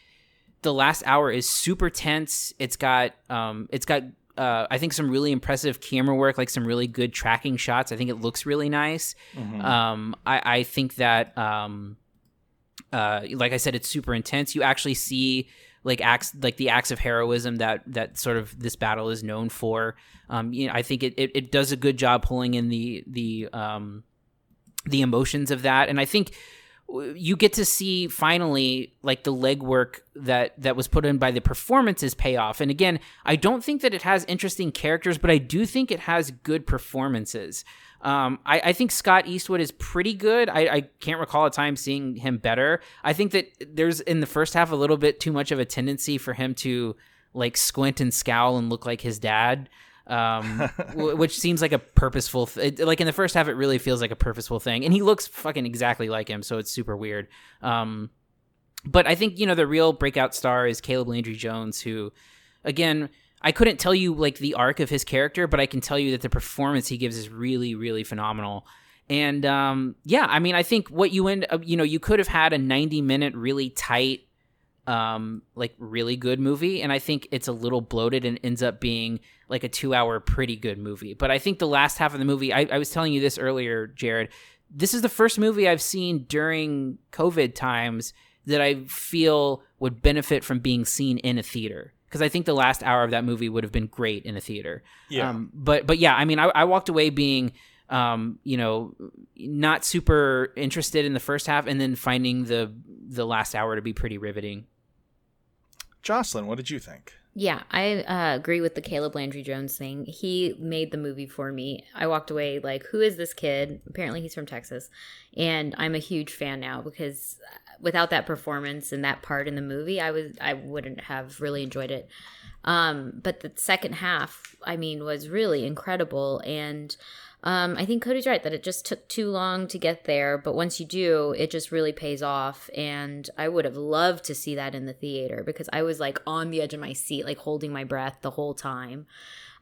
the last hour is super tense it's got um it's got uh, I think some really impressive camera work, like some really good tracking shots. I think it looks really nice. Mhm. Um, I, I think that, um, uh, like I said, it's super intense. You actually see like acts, like the acts of heroism that that sort of this battle is known for. Um, you know, I think it, it, it does a good job pulling in the the um, the emotions of that, and I think you get to see finally like the legwork that that was put in by the performances pay off. And again, I don't think that it has interesting characters, but I do think it has good performances. Um, I, I think Scott Eastwood is pretty good. I, I can't recall a time seeing him better. I think that there's in the first half a little bit too much of a tendency for him to like squint and scowl and look like his dad um, (laughs) w- which seems like a purposeful th- it, like in the first half it really feels like a purposeful thing. And he looks fucking exactly like him so it's super weird. Um, but i think you know the real breakout star is caleb landry jones who again i couldn't tell you like the arc of his character but i can tell you that the performance he gives is really really phenomenal. And um, yeah i mean i think what you end up you know you could have had a 90 minute really tight um like really good movie and i think it's a little bloated and ends up being like a two hour pretty good movie but i think the last half of the movie I, I was telling you this earlier jerrod this is the first movie i've seen during covid times that i feel would benefit from being seen in a theater because i think the last hour of that movie would have been great in a theater Yeah. um, but but yeah i mean I, I walked away being um, you know, not super interested in the first half, and then finding the the last hour to be pretty riveting. Jocelyn, what did you think? Yeah, I uh, agree with the Caleb Landry Jones thing. He made the movie for me. I walked away like, who is this kid? Apparently, he's from Texas. And I'm a huge fan now because uh, without that performance and that part in the movie, I was I wouldn't have really enjoyed it. Um, but the second half, I mean, was really incredible. And um, I think Cody's right that it just took too long to get there, but once you do, it just really pays off. And I would have loved to see that in the theater because I was like on the edge of my seat, like holding my breath the whole time.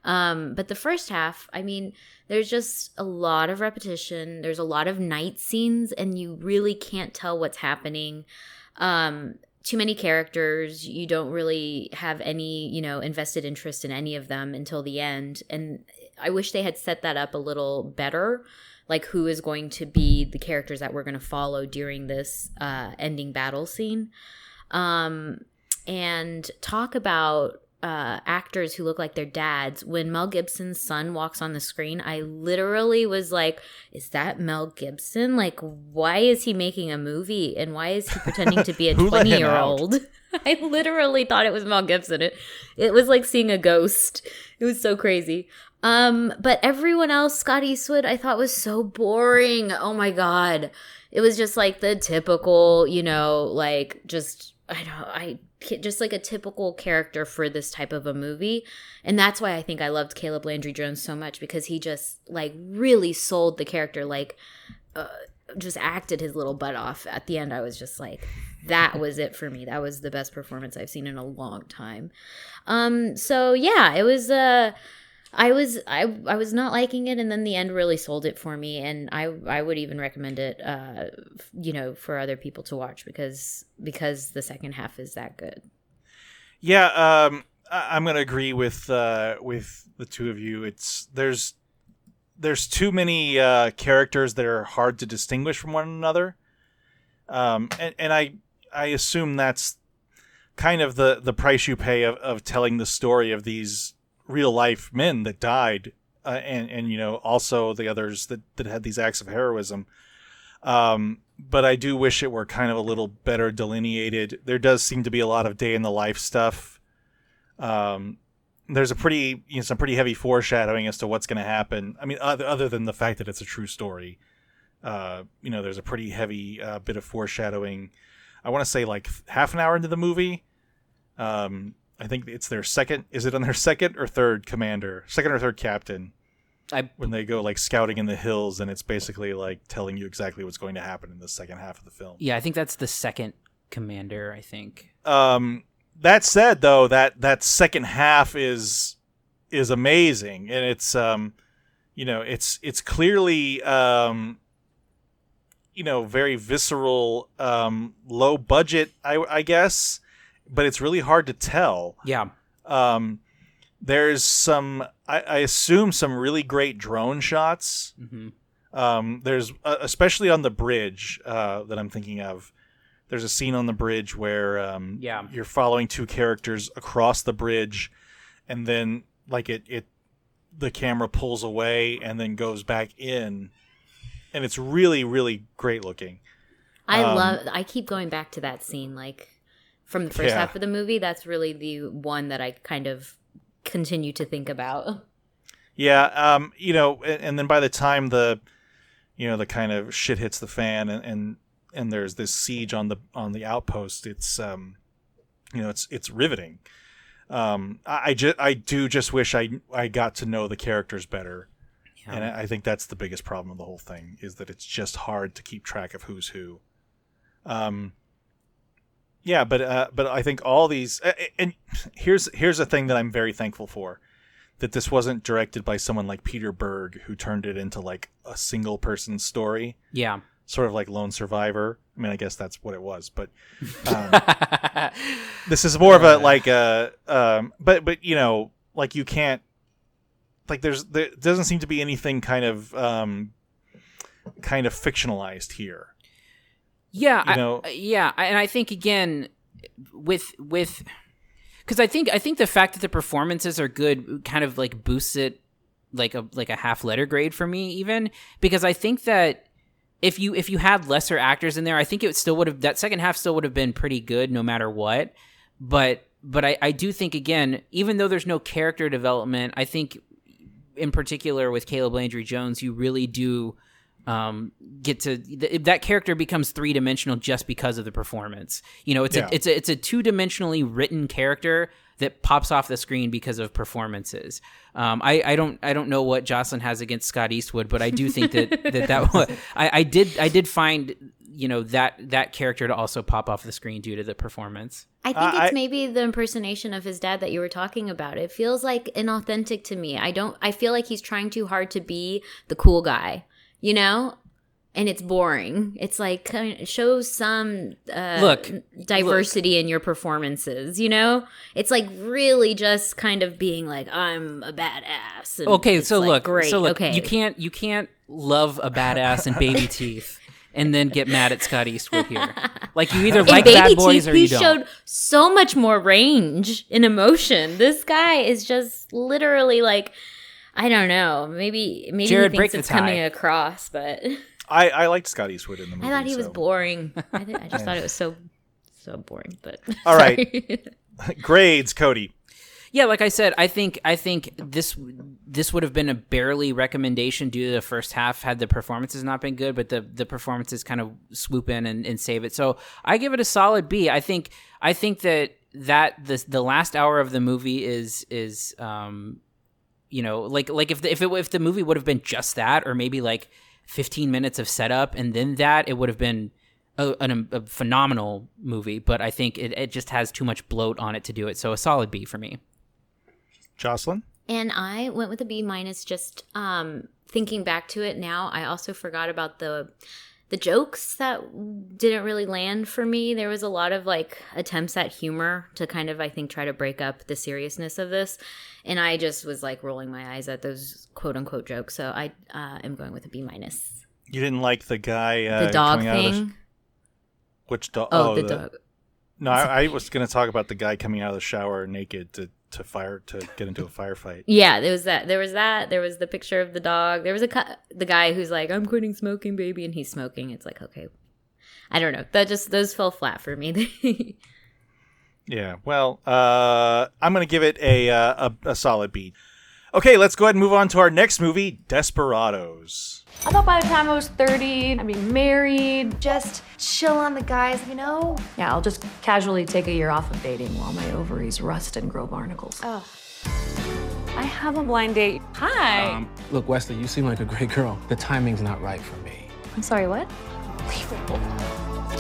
Um, but the first half, I mean, there's just a lot of repetition. There's a lot of night scenes, and you really can't tell what's happening. Um, too many characters. You don't really have any, you know, invested interest in any of them until the end. And I wish they had set that up a little better. Like who is going to be the characters that we're going to follow during this uh, ending battle scene, um, and talk about uh, actors who look like their dads. When Mel Gibson's son walks on the screen, I literally was like, "Is that Mel Gibson? Like, why is he making a movie and why is he pretending to be a (laughs) Who let him twenty-year-old?" (laughs) I literally thought it was Mel Gibson. It it was like seeing a ghost. It was so crazy. Um, but everyone else, Scott Eastwood, I thought was so boring. Oh my god. It was just like the typical, you know, like just I don't I just like a typical character for this type of a movie. And that's why I think I loved Caleb Landry Jones so much because he just like really sold the character like uh, just acted his little butt off at the end. I was just like that was it for me. That was the best performance I've seen in a long time. Um so yeah, it was uh I was I I was not liking it, and then the end really sold it for me, and I I would even recommend it, uh, you know, for other people to watch because because the second half is that good. Yeah, um, I- I'm gonna agree with uh, with the two of you. It's there's there's too many uh, characters that are hard to distinguish from one another, um, and and I I assume that's kind of the the price you pay of, of telling the story of these real life men that died, uh, and and you know also the others that that had these acts of heroism. Um, but I do wish it were kind of a little better delineated. There does seem to be a lot of day in the life stuff. Um, there's a pretty, you know, some pretty heavy foreshadowing as to what's going to happen. I mean, other, other than the fact that it's a true story, uh, you know, there's a pretty heavy uh, bit of foreshadowing. I want to say like half an hour into the movie. Um, I think it's their second. Is it on their second or third commander? Second or third captain? I when they go like scouting in the hills, and it's basically like telling you exactly what's going to happen in the second half of the film. Yeah, I think that's the second commander. I think. Um, that said, though, that that second half is is amazing, and it's um, you know, it's it's clearly um, you know, very visceral, um, low budget, I, I guess, but it's really hard to tell. Yeah. Um, there's some, I, I assume, some really great drone shots. Mhm. Um, there's uh, especially on the bridge uh, that I'm thinking of. There's a scene on the bridge where um, Yeah. you're following two characters across the bridge, and then like it it the camera pulls away and then goes back in, and it's really really great looking. I Um, love. I keep going back to that scene, like from the first Yeah. half of the movie. That's really the one that I kind of continue to think about. Yeah, um, you know, and, and then by the time the, you know, the kind of shit hits the fan, and and, and there's this siege on the on the outpost. It's um, you know, it's it's riveting. Um, I I, ju- I do just wish I I got to know the characters better, and I, I think that's the biggest problem of the whole thing is that it's just hard to keep track of who's who. Um, yeah, but uh, but I think all these uh, and here's here's a thing that I'm very thankful for that this wasn't directed by someone like Peter Berg who turned it into like a single person story. Yeah. Sort of like Lone Survivor. I mean, I guess that's what it was, but um, (laughs) this is more of a like a um, but but you know, like you can't like there's there doesn't seem to be anything kind of um kind of fictionalized here. Yeah, You I- uh, yeah, and I think again with with because I think I think the fact that the performances are good kind of like boosts it like a like a half letter grade for me even because I think that if you if you had lesser actors in there I think it still would have that second half still would have been pretty good no matter what. But but I, I do think again even though there's no character development I think in particular with Caleb Landry Jones you really do um, get to th- that character becomes three dimensional just because of the performance. You know, it's Yeah. a it's a it's a two dimensionally written character that pops off the screen because of performances. Um, I I don't I don't know what Jocelyn has against Scott Eastwood, but I do think that that that wa- I I did I did find you know that that character to also pop off the screen due to the performance. I think it's maybe the impersonation of his dad that you were talking about. It feels like inauthentic to me. I don't. I feel like he's trying too hard to be the cool guy, you know, and it's boring. It's like shows some uh, Look, diversity in your performances. You know, it's like really just kind of being like I'm a badass. and Okay, so like, look, great. so look, okay, you can't you can't love a badass and baby (laughs) teeth and then get mad at Scott Eastwood here. (laughs) Like you either like Baby bad boys Teeth, or he you don't. showed so much more range in emotion. This guy is just literally like, I don't know. Maybe maybe Jerrod, he thinks it's coming across, but (laughs) I, I liked Scott Eastwood in the movie. I thought he was boring. I, th- I (laughs) just thought it was so so boring. But (laughs) All right. Grades, Cody. Yeah, like I said, I think I think this this would have been a barely recommendation due to the first half had the performances not been good, but the the performances kind of swoop in and, and save it. So I give it a solid B. I think I think that that the the last hour of the movie is is um you know like like if the, if it if the movie would have been just that or maybe like 15 minutes of setup and then that it would have been a, an, a phenomenal movie but i think it, it just has too much bloat on it to do it so a solid b for me Jocelyn? And I went with a B minus. Just um, thinking back to it now, I also forgot about the the jokes that didn't really land for me. There was a lot of like attempts at humor to kind of I think try to break up the seriousness of this, and I just was like rolling my eyes at those quote unquote jokes. So I uh, am going with a B minus. You didn't like the guy uh, the dog the sh- thing. Which dog? Oh, the dog. No, I, I was going to talk about the guy coming out of the shower naked to, to fire to get into a firefight. Yeah, there was that. There was that. There was the picture of the dog. There was a cu- the guy who's like, "I'm quitting smoking, baby," and he's smoking. It's like, okay, I don't know. That just those fell flat for me. (laughs) Yeah. Well, uh, I'm going to give it a, uh, a a solid B. Okay, let's go ahead and move on to our next movie, Desperados. I thought by the time I was 30, I'd be married. Just chill on the guys, you know? Yeah, I'll just casually take a year off of dating while my ovaries rust and grow barnacles. Oh. I have a blind date. Hi. Um, look, Wesley, you seem like a great girl. The timing's not right for me. I'm sorry, what? Unbelievable.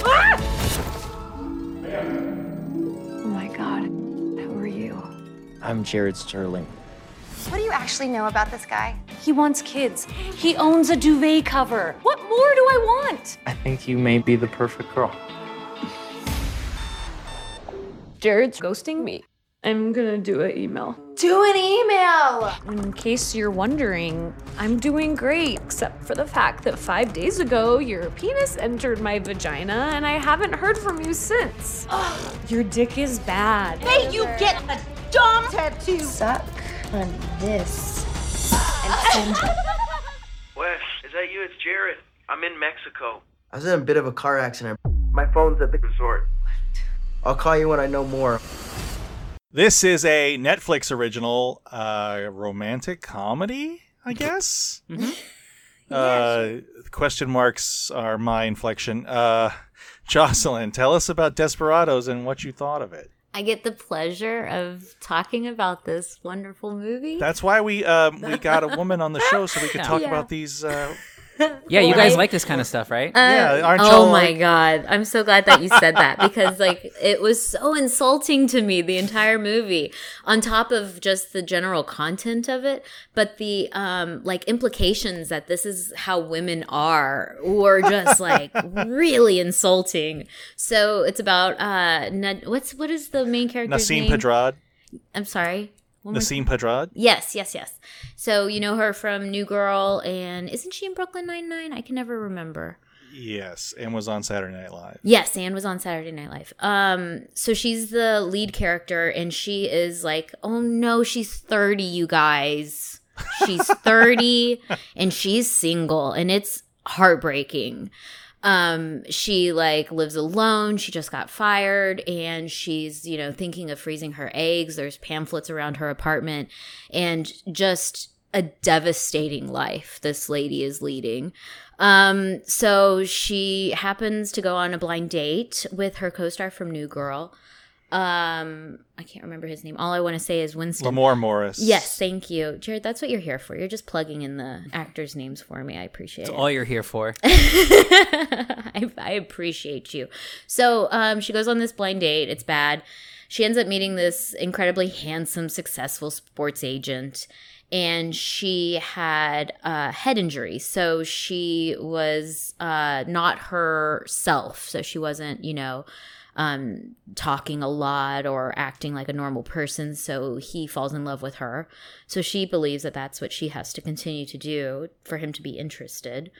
Ah! Oh my god. Who are you? I'm Jared Sterling. What do you actually know about this guy? He wants kids. He owns a duvet cover. What more do I want? I think you may be the perfect girl. Jared's ghosting me. I'm gonna do an email. Do an email! In case you're wondering, I'm doing great, except for the fact that five days ago your penis entered my vagina and I haven't heard from you since. (gasps) your dick is bad. Hey, you get a dumb tattoo. Suck on this. And (laughs) send Wes, is that you? It's Jared. I'm in Mexico. I was in a bit of a car accident. My phone's at the resort. I'll call you when I know more. This is a Netflix original uh, romantic comedy, I guess. uh, (laughs) question marks are my inflection. Uh, Jocelyn, tell us about Desperados and what you thought of it. I get the pleasure of talking about this wonderful movie. That's why we um, we got a woman on the show so we could (laughs) talk Yeah. about these. Uh, Yeah, you guys like this kind of stuff, right? Uh, oh my god! I'm so glad that you said that because like it was so insulting to me the entire movie. On top of just the general content of it, but the um like implications that this is how women are were just like (laughs) really insulting. So it's about uh Nad- what's what is the main character's Nasim name? Pedrad. I'm sorry. Nasim Pedrad. Yes, yes, yes. So you know her from New Girl, and isn't she in Brooklyn Nine Nine? I can never remember. Yes, and was on Saturday Night Live. Yes, Anne was on Saturday Night Live. Um, so she's the lead character, and she is like, oh no, she's thirty, you guys. She's thirty, (laughs) and she's single, and it's heartbreaking. Um, she like lives alone. She just got fired, and she's you know thinking of freezing her eggs. There's pamphlets around her apartment, and just a devastating life this lady is leading. Um, so she happens to go on a blind date with her co-star from New Girl. Um, I can't remember his name. All I want to say is Winston. Lamorne Morris. Yes, thank you, Jerrod. That's what you're here for. You're just plugging in the actors' names for me. I appreciate That's it. all you're here for. (laughs) I, I appreciate you. So um, she goes on this blind date. It's bad. She ends up meeting this incredibly handsome, successful sports agent, and she had a head injury. So she was uh, not herself. So she wasn't, you know, um, talking a lot or acting like a normal person. So he falls in love with her. So she believes that that's what she has to continue to do for him to be interested.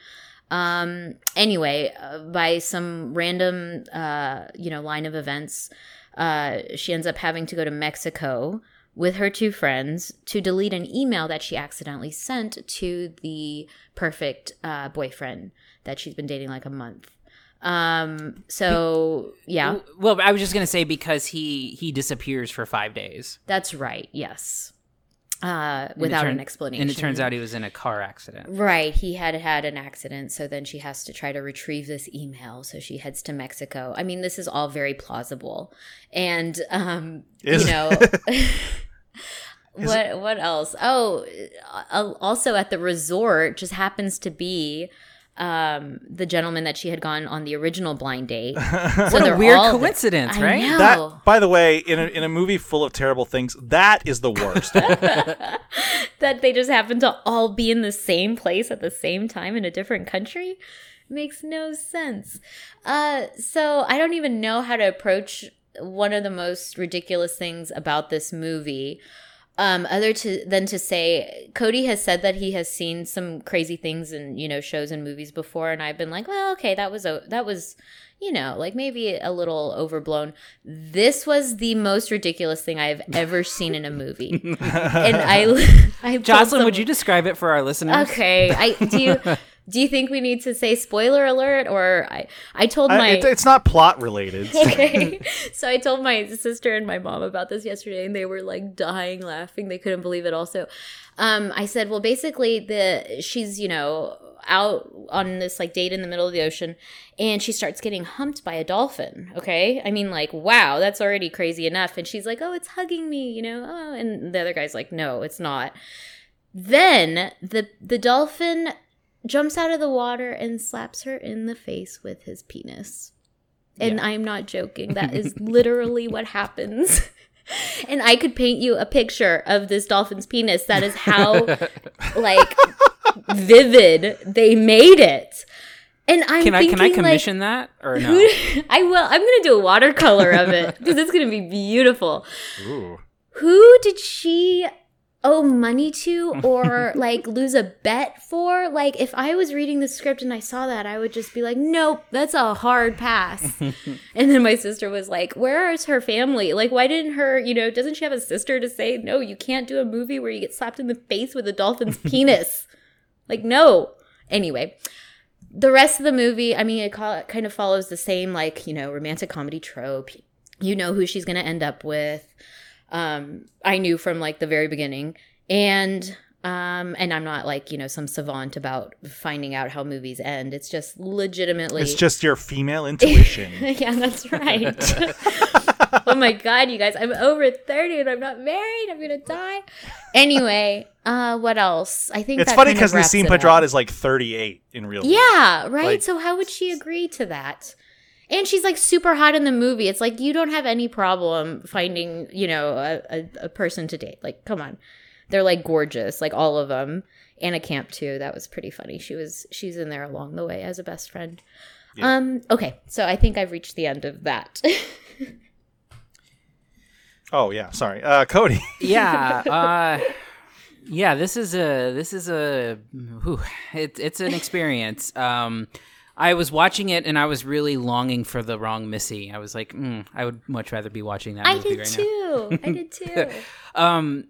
Um, anyway, uh, by some random, uh, you know, line of events, uh, she ends up having to go to Mexico with her two friends to delete an email that she accidentally sent to the perfect uh, boyfriend that she's been dating like a month. Um, so yeah, Well, I was just gonna say because he he disappears for five days that's right. Yes. Uh, And without turn- an explanation. and it turns out he was in a car accident. Right. He had had an accident. So then she has to try to retrieve this email. So she heads to Mexico. I mean, this is all very plausible. And, um, Is- you know, (laughs) what, what else? Oh, uh, also at the resort just happens to be um the gentleman that she had gone on the original blind date (laughs) What a weird coincidence, I right? That, by the way, in a, in a movie full of terrible things, that is the worst. (laughs) that they just happen to all be in the same place at the same time in a different country makes no sense. Uh, so I don't even know how to approach one of the most ridiculous things about this movie. Um, other to than to say, Cody has said that he has seen some crazy things in you know shows and movies before, and I've been like, well, okay, that was a that was you know like maybe a little overblown. This was the most ridiculous thing I've ever seen in a movie, (laughs) and I, (laughs) I told Jocelyn, would you describe it for our listeners? Okay, I do. You, (laughs) do you think we need to say spoiler alert, or I? I told I- my. it- it's not plot related. okay, (laughs) so I told my sister and my mom about this yesterday, and they were like dying laughing. They couldn't believe it. Also, um, I said, well, basically, the she's you know out on this like date in the middle of the ocean, and she starts getting humped by a dolphin. Okay, I mean, like, wow, that's already crazy enough. And she's like, oh, it's hugging me, you know. Oh, and the other guy's like, no, it's not. Then the the dolphin jumps out of the water and slaps her in the face with his penis. And I'm not joking. That is (laughs) literally what happens. (laughs) And I could paint you a picture of this dolphin's penis. That is how (laughs) like vivid they made it. And I'm can I thinking can I like, commission that or no? who- I will. I'm gonna do a watercolor of it because it's gonna be beautiful. Ooh. Who did she owe money to or (laughs) like lose a bet for? Like, if I was reading the script and I saw that, I would just be like, nope, that's a hard pass. (laughs) and then my sister was like, where is her family? Like, why didn't her, you know, doesn't she have a sister to say, no, you can't do a movie where you get slapped in the face with a dolphin's (laughs) penis? Like, no. Anyway. the rest of the movie, I mean, it kind of follows the same like you know romantic comedy trope. You know who she's gonna end up with. Um, I knew from like the very beginning, and um, and I'm not like you know some savant about finding out how movies end. It's just legitimately. It's just your female intuition. (laughs) yeah, that's right. (laughs) oh my god, you guys! I'm over thirty and I'm not married. I'm gonna die. Anyway, uh, what else? I think it's funny because Nasim. Pedrad is like 38 in real life. Yeah, right. Like- so how would she agree to that? And she's like super hot in the movie. It's like you don't have any problem finding, you know, a, a, a person to date. Like, come on, they're like gorgeous, like all of them. Anna Camp too. That was pretty funny. She was she's in there along the way as a best friend. Um. Okay, so I think I've reached the end of that. (laughs) Oh yeah, sorry, uh, Cody. (laughs) yeah (laughs) uh yeah this is a this is a whew, it, it's an experience um i was watching it and i was really longing for the wrong missy i was like mm, i would much rather be watching that I movie did right too. I did (laughs) too. um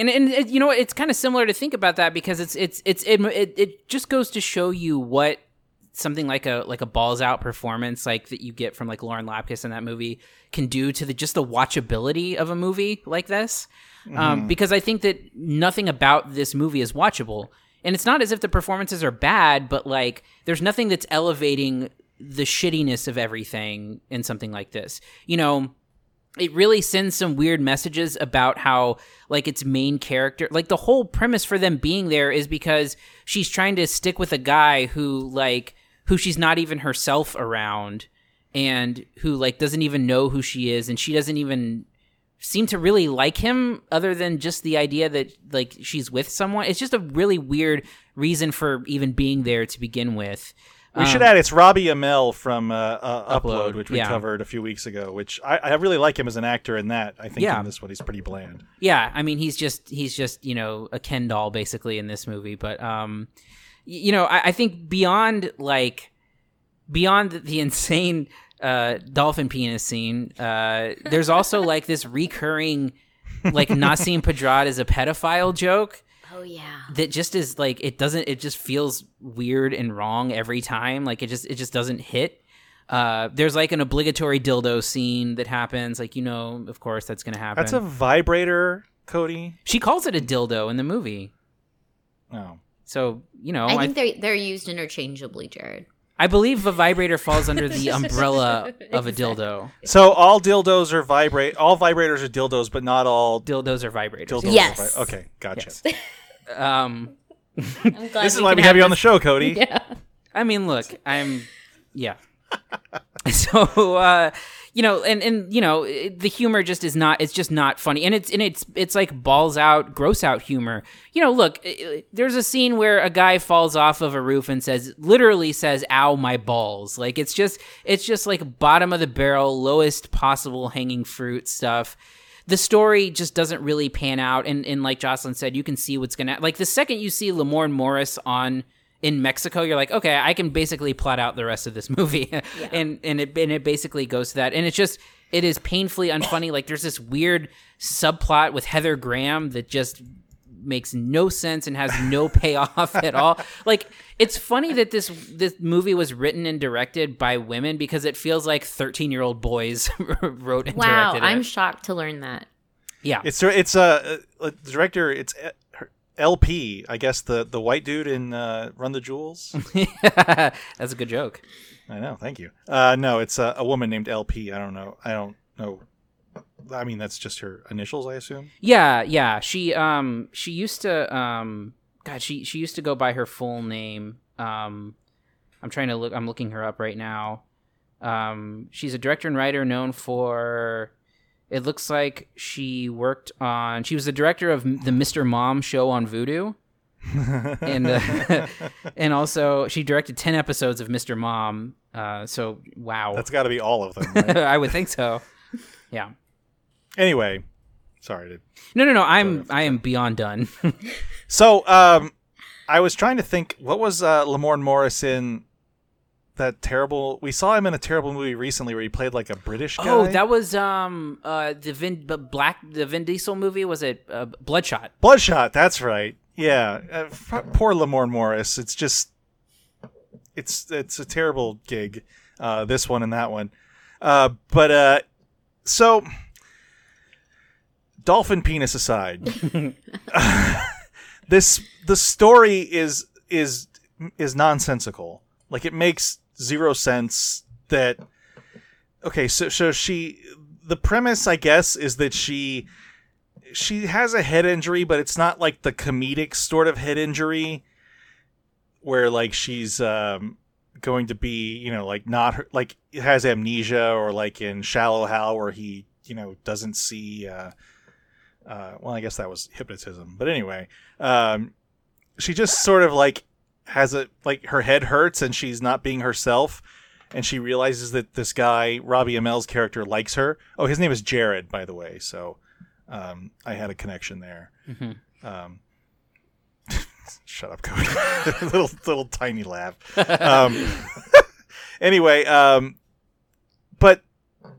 and, and it, you know it's kind of similar to think about that because it's it's it's it, it, it just goes to show you what something like a like a balls out performance like that you get from like Lauren Lapkus in that movie can do to the just the watchability of a movie like this. Um, Mhm. because I think that nothing about this movie is watchable. And it's not as if the performances are bad, but like there's nothing that's elevating the shittiness of everything in something like this. You know, it really sends some weird messages about how like its main character like the whole premise for them being there is because she's trying to stick with a guy who like who she's not even herself around and who like doesn't even know who she is and she doesn't even seem to really like him other than just the idea that like she's with someone it's just a really weird reason for even being there to begin with We should Um, add it's Robbie Amell from uh, uh, Upload, Upload, which we yeah. covered a few weeks ago. Which I, I really like him as an actor in that. I think Yeah. in this one he's pretty bland. Yeah, I mean he's just he's just you know a Ken doll basically in this movie, but um, y- you know I, I think beyond like beyond the insane uh dolphin penis scene, uh, there's also like this recurring like Nasim Pedrad is a pedophile joke oh yeah. that just is like it doesn't it just feels weird and wrong every time like it just it just doesn't hit uh there's like an obligatory dildo scene that happens like you know of course that's gonna happen That's a vibrator, Cody. she calls it a dildo in the movie Oh. so you know I i, think they're they're used interchangeably, Jerrod. I believe a vibrator falls under the (laughs) umbrella of a dildo So all dildos are vibrate. All vibrators are dildos, but not all dildos are vibrators. Dildos Yes. Are vi- okay, gotcha. um I'm glad This is why can we have you on the this- show, Cody. (laughs) Yeah. I mean, look, I'm, yeah. (laughs) so, uh, you know, and and you know, the humor just is not. It's just not funny, and it's and it's it's like balls out, gross out humor. You know, look, there's a scene where a guy falls off of a roof and says, literally says, "Ow, my balls!" Like it's just it's just like bottom of the barrel, lowest possible hanging fruit stuff the story just doesn't really pan out and, and like jocelyn said you can see what's gonna like the second you see lamorne morris on in mexico you're like okay i can basically plot out the rest of this (laughs) movie and and it and it basically goes to that and it's just it is painfully unfunny like there's this weird subplot with heather graham that just makes no sense and has no (laughs) payoff at all like it's funny that this this movie was written and directed by women because it feels like 13 year old boys (laughs) wrote and Wow, directed it. I'm shocked to learn that. Yeah, It's it's uh, uh, director. It's her- LP. I guess the the white dude in uh, Run the Jewels. (laughs) That's a good joke. I know. Thank you. Uh, no, it's a, a woman named LP. I don't know. I don't know. I mean, that's just her initials, I assume. Yeah, yeah. She um she used to um God she she used to go by her full name. Um I'm trying to look I'm looking her up right now. Um she's a director and writer known for it looks like she worked on she was the director of the Mr. Mom show on Vudu. (laughs) and uh, (laughs) and also she directed 10 episodes of Mr. Mom. Uh so wow. That's got to be all of them. (laughs) Right? I would think so. Yeah. anyway, sorry to No, no, no. I'm I am beyond done. So, um, I was trying to think what was uh, Lamorne Morris in that terrible. We saw him in a terrible movie recently where he played like a British guy. Oh, that was um uh the Vin Black the Vin Diesel movie was it uh, Bloodshot? Bloodshot. That's right. Yeah, uh, f- poor Lamorne Morris. It's just it's it's a terrible gig. Uh, this one and that one, uh, but uh, so dolphin penis aside, (laughs) (laughs) this the story is is is nonsensical. Like it makes zero sense that okay, so so she the premise I guess is that she she has a head injury, but it's not like the comedic sort of head injury where like she's um going to be, you know, like not her, like has amnesia or like in Shallow Hal where he, you know, doesn't see uh uh, well, I guess that was hypnotism. But anyway, um, she just sort of like has a like her head hurts and she's not being herself, and she realizes that this guy Robbie Amell's character likes her. Oh, his name is Jared, by the way. So um, I had a connection there. Mhm. Um, (laughs) shut up, Cody. (laughs) little little tiny laugh. Um, (laughs) anyway, um, but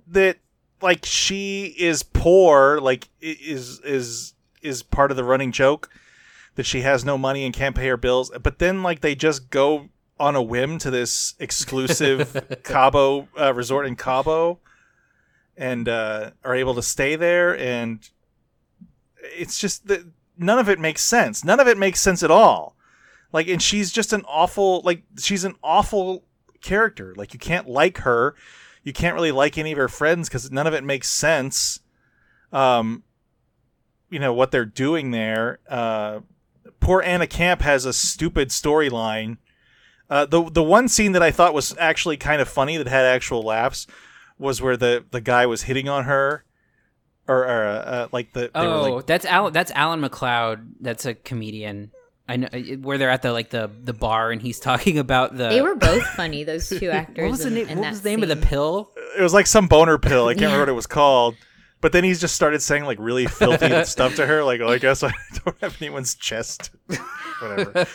that like she is poor like is is is part of the running joke that she has no money and can't pay her bills but then like they just go on a whim to this exclusive (laughs) cabo uh, resort in cabo and uh, are able to stay there and it's just that none of it makes sense. None of it makes sense at all. Like and she's just an awful like she's an awful character. Like you can't like her. You can't really like any of her friends because none of it makes sense um you know what they're doing there uh poor anna camp has a stupid storyline uh the the one scene that i thought was actually kind of funny that had actual laughs was where the the guy was hitting on her or, or uh, uh, like the they were, Oh, like, that's Al. That's Alan McLeod. That's a comedian. I know where they're at the like the the bar and he's (laughs) talking about the. They were both funny, those two (laughs) actors. What was the in- name? in What was the name of the pill? it was like some boner pill. I can't Yeah. remember what it was called. But then he's just started saying like really filthy (laughs) stuff to her. Like, oh, I guess I (laughs) don't have anyone's chest. (laughs) Whatever.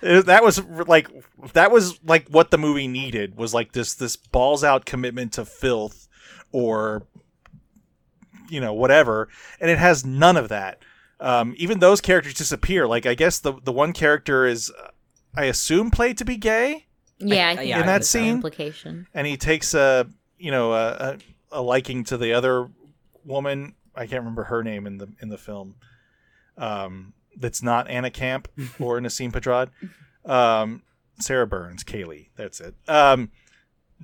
That was like that was like what the movie needed was like this this balls out commitment to filth or you know whatever, and it has none of that. Um, even those characters disappear. Like I guess the the one character is, uh, I assume, played to be gay Yeah, I think in that that scene implication. and he takes a you know a, a, a liking to the other woman i can't remember her name in the in the film um that's not anna camp (laughs) or nasim pedrad. Um sarah burns kaylee that's it. Um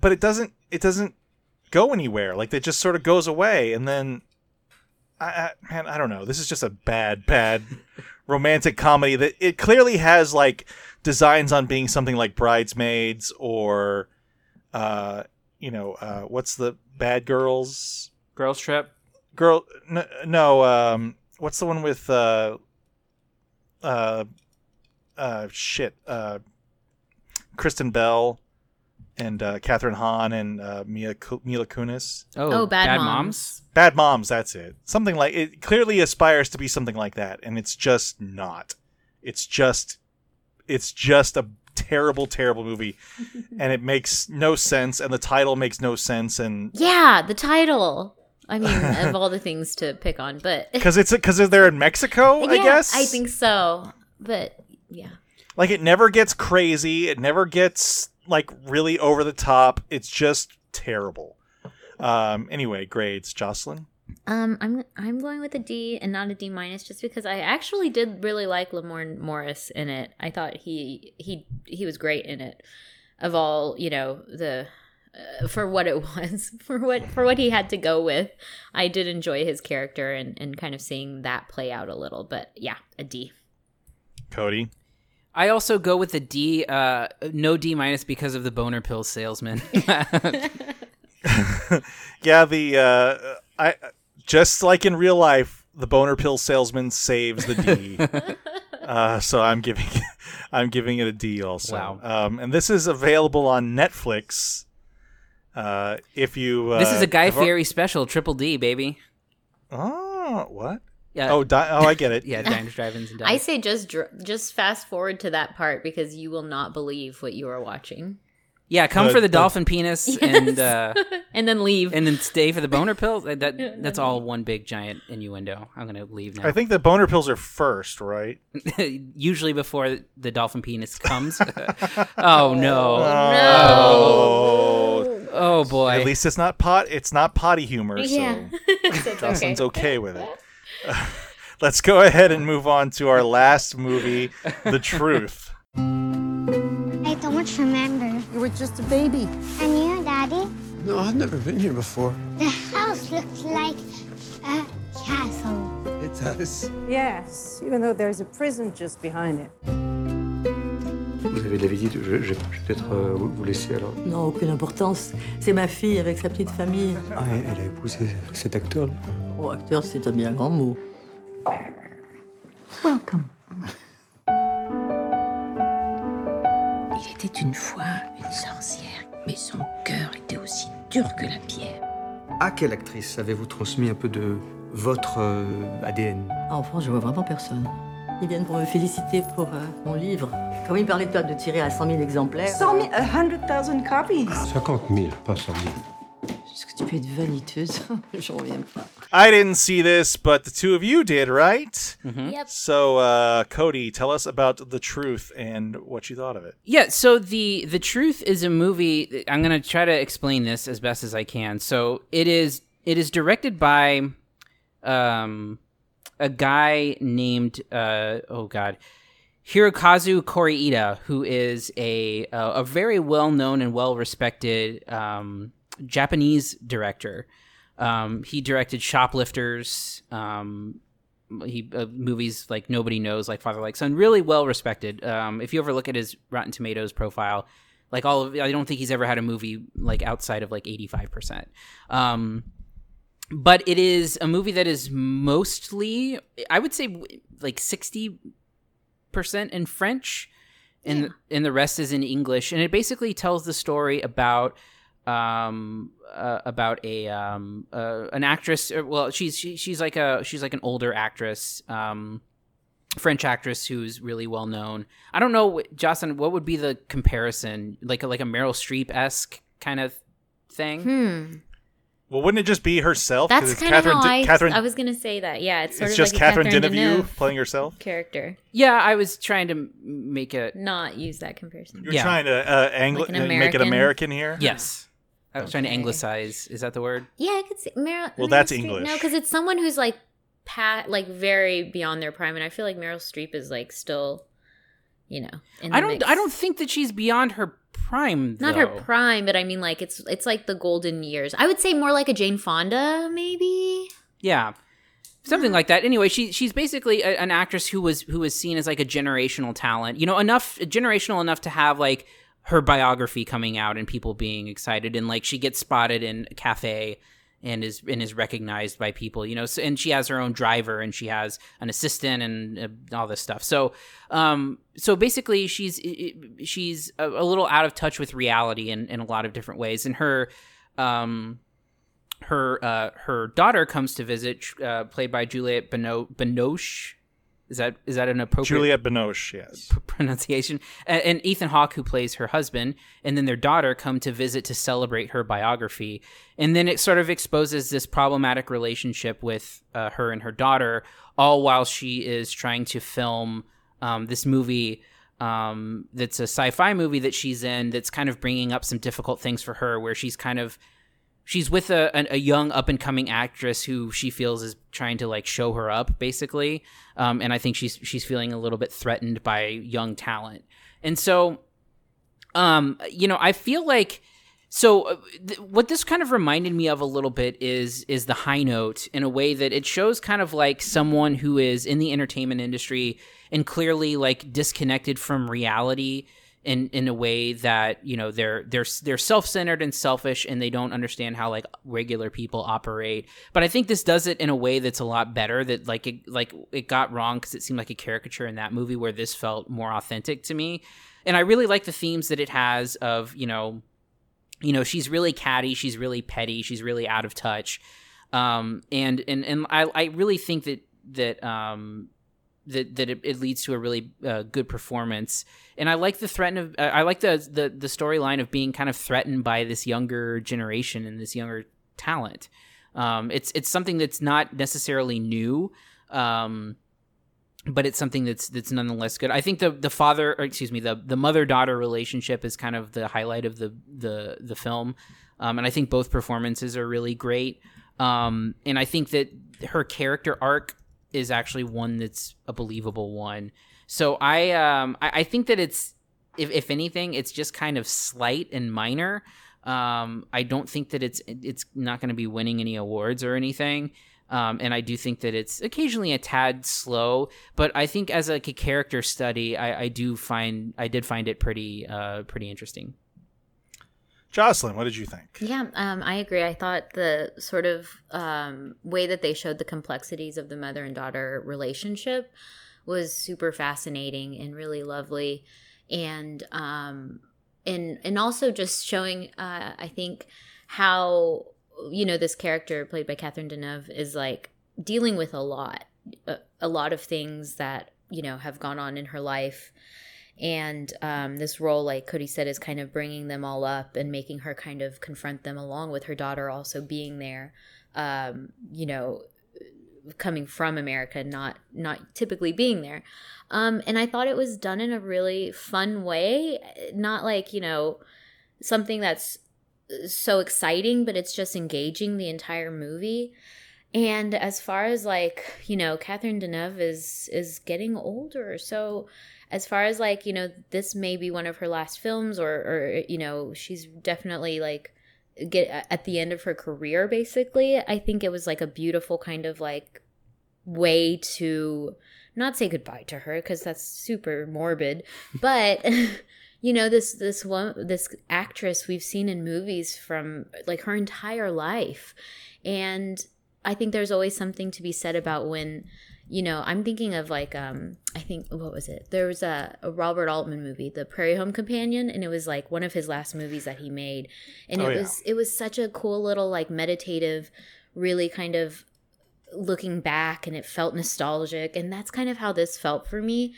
but it doesn't it doesn't go anywhere. Like it just sort of goes away. And then I, I man i don't know. This is just a bad bad (laughs) romantic comedy that it clearly has like designs on being something like bridesmaids or uh you know uh what's the bad girls? Girls Trip. Girl n- no um what's the one with uh uh uh shit uh kristen bell and uh kathryn hahn and uh mia Ku- mila kunis Oh, Oh, Bad Bad Moms. Moms. bad moms that's it something like it clearly aspires to be something like that and it's just not it's just it's just a terrible terrible movie (laughs) and it makes no sense and the title makes no sense and Yeah, the title. I mean, of all (laughs) the things to pick on, but (laughs) because it's because they're in mexico i Yeah, guess I think so. But yeah, like it never gets crazy it never gets like really over the top it's just terrible um anyway grades jocelyn um, I'm I'm going with a D and not a D minus, just because I actually did really like Lamorne Morris in it. I thought he he he was great in it. Of all you know the. Uh, for what it (laughs) was, for what for what he had to go with, I did enjoy his character and, and kind of seeing that play out a little. But yeah, a D. cody I also go with the D. Uh, no D minus because of the boner pill salesman. (laughs) (laughs) yeah the uh i just like in real life the boner pill salesman saves the d uh so i'm giving i'm giving it a d also Wow. um and this is available on netflix uh if you uh, this is a Guy have al- Fieri special, triple D, baby. oh what Yeah. oh di- oh i get it (laughs) Yeah, diners, drive-ins, and I say just dr- just fast forward to that part because you will not believe what you are watching. Yeah, come The- for the, the- dolphin penis (laughs) and uh, (laughs) and then leave, and then stay for the boner pills. That, that that's all one big giant innuendo. I'm gonna leave now. I think the boner pills are first, right? usually before the dolphin penis comes. oh no! Oh. Oh Oh, boy! At least it's not pot. It's not potty humor. Yeah. So (laughs) So it's Jocelyn's okay. okay with it. (laughs) Let's go ahead and move on to our last movie, The Truth. I don't remember. You were just a baby. And you, Daddy? No, I've never been here before. The house looks like a castle. It does. Yes, even though there's a prison just behind it. Avez de la visite, je, je- je vais peut-être euh, vous vous laisser alors. Non, aucune importance. C'est ma fille avec sa petite famille. Ah, elle elle a épousé cet acteur-là. Oh, acteur, c'est un bien grand mot. Welcome. Il était une fois une sorcière, mais son cœur était aussi dur que la pierre. À quelle actrice avez-vous transmis un peu de votre euh, ADN Ah, en France, je vois vraiment personne. Ils viennent pour me féliciter pour euh, mon livre. Comme ils parlaient de toi de tirer à 100 000 exemplaires. 100 000, 100,000 copies. 50 000, pas 100 000. Est-ce que tu peux être vaniteuse (laughs) Je reviens pas. I didn't see this, but the two of you did, right? Yep. So, uh, Cody, tell us about The Truth and what you thought of it. Yeah, so the the truth is a movie. I'm gonna try to explain this as best as I can. So it is it is directed by um a guy named uh oh god Hirokazu Koreeda, who is a a, very well known and well respected um, Japanese director. Um, he directed Shoplifters. Um, he uh, movies like Nobody Knows, like Father Like Son, really well respected. Um, if you ever look at his Rotten Tomatoes profile, like all of, I don't think he's ever had a movie like outside of like eighty five percent. Um, but it is a movie that is mostly, I would say, like sixty percent in French, and and the rest is in English. And it basically tells the story about um uh, about a um uh, an actress. or- Well, she's she, she's like a she's like an older actress. Um, French actress who's really well known. I don't know, Jocelyn. What would be the comparison? Like a, like a Meryl Streep esque kind of thing. Hmm. Well, wouldn't it just be herself? That's kind of Catherine, how I, Catherine, I was gonna say that. Yeah, it's sort it's of just like Catherine, Catherine Deneuve Deneuve playing herself. character. Yeah, I was trying to make it Not use that comparison. You're trying to uh, angli- Like an uh, make it American? American here. Yes. I was trying to anglicize. Is that the word? Yeah, I could see Meryl. Well, Meryl that's Streep- English. No, because it's someone who's like pat, like very beyond their prime, and I feel like Meryl Streep is like still, you know, in the I don't. mix. I don't think that she's beyond her prime. Not her prime, but I mean, like it's it's like the golden years. I would say more like a Jane Fonda, maybe. Yeah, something like that. Anyway, she she's basically a, an actress who was who was seen as like a generational talent. You know, enough generational enough to have like her biography coming out and people being excited, and like she gets spotted in a cafe and is and is recognized by people. You know, so, and she has her own driver and she has an assistant and uh, all this stuff. So, um, so basically, she's she's a, little out of touch with reality in in a lot of different ways, and her um her uh, her daughter comes to visit, uh, played by Juliette Bino- Binoche. Is that is that an appropriate Juliette Binoche, yes. p- pronunciation? And, and Ethan Hawke, who plays her husband, and then their daughter come to visit to celebrate her biography, and then it sort of exposes this problematic relationship with uh, her and her daughter, all while she is trying to film um, this movie um, that's a sci-fi movie that she's in that's kind of bringing up some difficult things for her, where she's kind of she's with a, a, a young up and coming actress who she feels is trying to like show her up basically. Um, and i think she's she's feeling a little bit threatened by young talent. And so um you know i feel like so uh, th- what this kind of reminded me of a little bit is is the high note in a way that it shows kind of like someone who is in the entertainment industry and clearly like disconnected from reality in in a way that you know they're they're they're self-centered and selfish and they don't understand how like regular people operate. But i think this does it in a way that's a lot better that like it like it got wrong because it seemed like a caricature in that movie where this felt more authentic to me. And i really like the themes that it has of you know you know she's really catty she's really petty she's really out of touch. Um and and and i i really think that that um that that it, it leads to a really uh, good performance. And I like the threat of uh, I like the the the storyline of being kind of threatened by this younger generation and this younger talent. Um, it's it's something that's not necessarily new. Um, but it's something that's that's nonetheless good. I think the the father, excuse me, the the mother daughter relationship is kind of the highlight of the the the film, um, and I think both performances are really great. Um, and I think that her character arc is actually one that's a believable one. So I um I, I think that it's if if anything, it's just kind of slight and minor. Um, I don't think that it's it's not going to be winning any awards or anything. Um, and I do think that it's occasionally a tad slow, but I think as like a character study, I, I do find I did find it pretty uh, pretty interesting. Jocelyn, what did you think? Yeah, um, I agree. I thought the sort of um, way that they showed the complexities of the mother and daughter relationship was super fascinating and really lovely, and um, and and also just showing, uh, I think, how you know this character played by Catherine Deneuve is like dealing with a lot, a, a lot of things that you know have gone on in her life and um, this role like cody said is kind of bringing them all up and making her kind of confront them along with her daughter also being there um, you know coming from america not not typically being there. Um, and i thought it was done in a really fun way not like you know something that's so exciting but it's just engaging the entire movie. And as far as like you know catherine deneuve is is getting older so as far as like you know this may be one of her last films or or you know she's definitely like get at the end of her career basically i think it was like a beautiful kind of like way to not say goodbye to her because that's super morbid but (laughs) you know this this one this actress we've seen in movies from like her entire life. And i think there's always something to be said about when you know, I'm thinking of like um I think what was it? There was a, a, Robert Altman movie, The Prairie Home Companion, and it was like one of his last movies that he made. And oh, it yeah. was it was such a cool little like meditative, really kind of looking back and it felt nostalgic and that's kind of how this felt for me.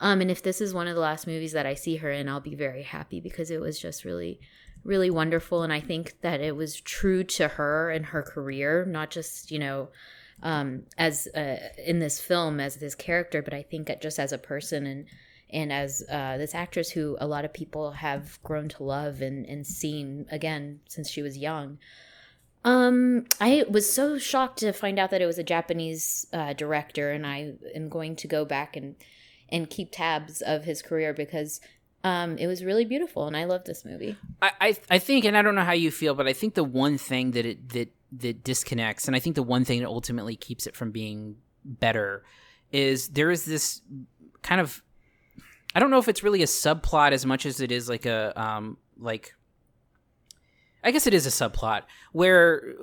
Um and if this is one of the last movies that I see her in, I'll be very happy because it was just really really wonderful and I think that it was true to her and her career, not just, you know, um, as uh, in this film as this character, but I think just as a person and and as uh, this actress who a lot of people have grown to love and, and seen again since she was young. Um, I was so shocked to find out that it was a Japanese uh, director, and I am going to go back and and keep tabs of his career because um, it was really beautiful, and I love this movie. I, I, I think, and I don't know how you feel, but I think the one thing that it that that disconnects, and I think the one thing that ultimately keeps it from being better is there is this kind of I don't know if it's really a subplot as much as it is like a um like I guess it is a subplot where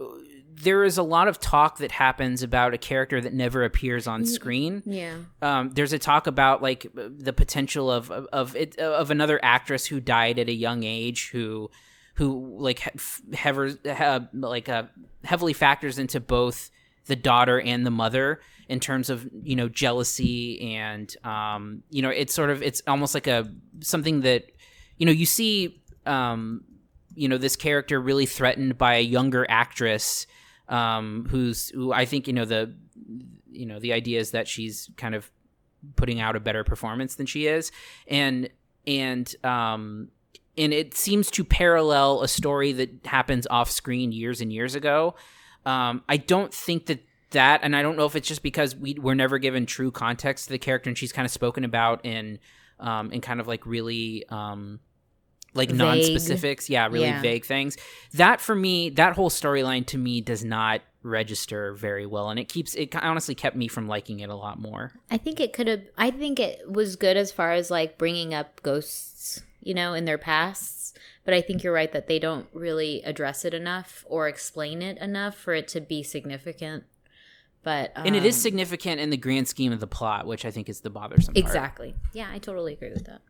there is a lot of talk that happens about a character that never appears on screen. Yeah. Um, there's a talk about like the potential of of of, it, of another actress who died at a young age who who like hever, have, like uh, heavily factors into both the daughter and the mother in terms of you know jealousy and um, you know it's sort of it's almost like a something that you know you see um, you know this character really threatened by a younger actress um, who's who I think you know the you know the idea is that she's kind of putting out a better performance than she is and and um and it seems to parallel a story that happens off screen years and years ago. Um, I don't think that that, and I don't know if it's just because we were never given true context to the character, and she's kind of spoken about in um, in kind of like really um, like vague. non-specifics, yeah, really yeah. vague things. That for me, that whole storyline to me does not register very well and it keeps it honestly kept me from liking it a lot more i think it could have i think it was good as far as like bringing up ghosts you know, in their pasts. But I think you're right that they don't really address it enough or explain it enough for it to be significant. But um, and it is um, significant in the grand scheme of the plot, which I think is the bothersome. Exactly. Part. Yeah, I totally agree with that.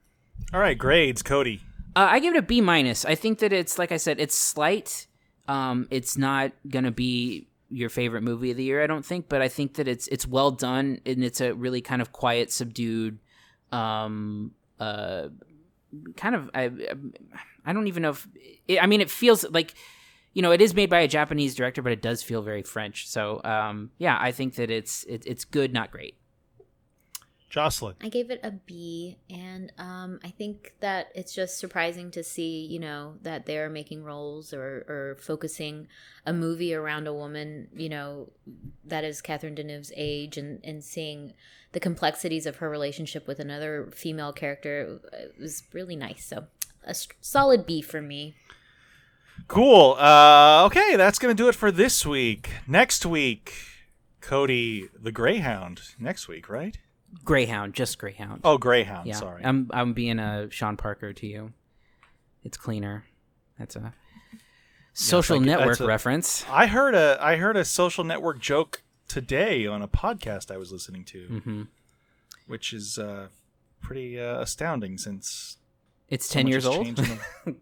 All right, grades, Cody. Uh, I give it a B minus. I think that it's like I said, it's slight. Um, it's not gonna be your favorite movie of the year. I don't think, but I think that it's it's well done and it's a really kind of quiet, subdued, um, uh, kind of I I don't even know if it, I mean it feels like you know it is made by a Japanese director, but it does feel very French. So um, yeah, I think that it's it, it's good, not great. Jocelyn. I gave it a B, and um, I think that it's just surprising to see, you know, that they're making roles or, or focusing a movie around a woman, you know, that is Catherine Deneuve's age, and, and seeing the complexities of her relationship with another female character it was really nice. So, a solid B for me. Cool. Uh, okay, that's gonna do it for this week. Next week, Cody the Greyhound. Next week, right? Greyhound, just Greyhound. Oh, Greyhound. Yeah, Sorry. I'm I'm being a Sean Parker to you. It's cleaner. That's a social like- network a- reference. I heard a I heard a social network joke today on a podcast I was listening to, Mhm. which is uh, pretty uh, astounding since It's so ten years old. the- (laughs)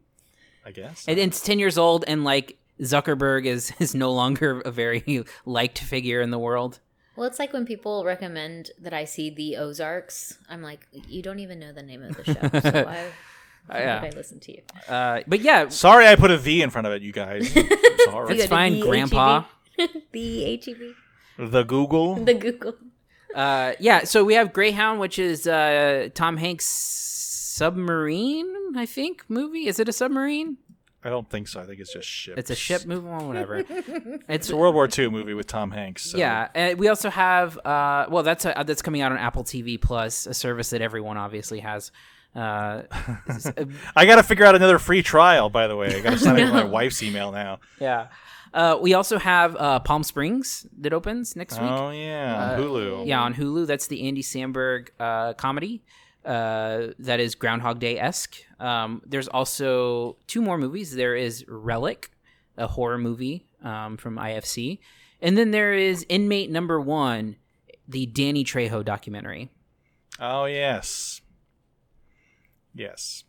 I guess. and it's ten years old, and like Zuckerberg is (laughs) is no longer a very (laughs) liked figure in the world. Well, it's like when people recommend that I see The Ozarks. I'm like, you don't even know the name of the show, so (laughs) why, why Yeah. would I listen to you? Uh, but yeah, Sorry, I put a V in front of it, you guys. (laughs) Sorry. It's fine, Grandpa. the HEB. (laughs) The Google. The Google. Uh, yeah, so we have Greyhound, which is uh, Tom Hanks' submarine, I think movie. Is it a submarine? I don't think so. I think it's just ship. It's a ship movie, well, whatever. (laughs) It's It's a World War II movie with Tom Hanks. so- Yeah, and we also have uh, well, that's a, that's coming out on Apple TV Plus, a service that everyone obviously has. Uh, (laughs) I got to figure out another free trial. By the way, I got to sign up with my (laughs) wife's email now. yeah. Uh, we also have uh, Palm Springs that opens next week. Oh yeah, Uh, Hulu. Yeah, on Hulu. That's the Andy Samberg uh, comedy. Uh, that is Groundhog Day esque. Um, there's also two more movies. There is Relic, a horror movie um, from IFC, and then there is Inmate Number One, the Danny Trejo documentary. Oh yes, yes.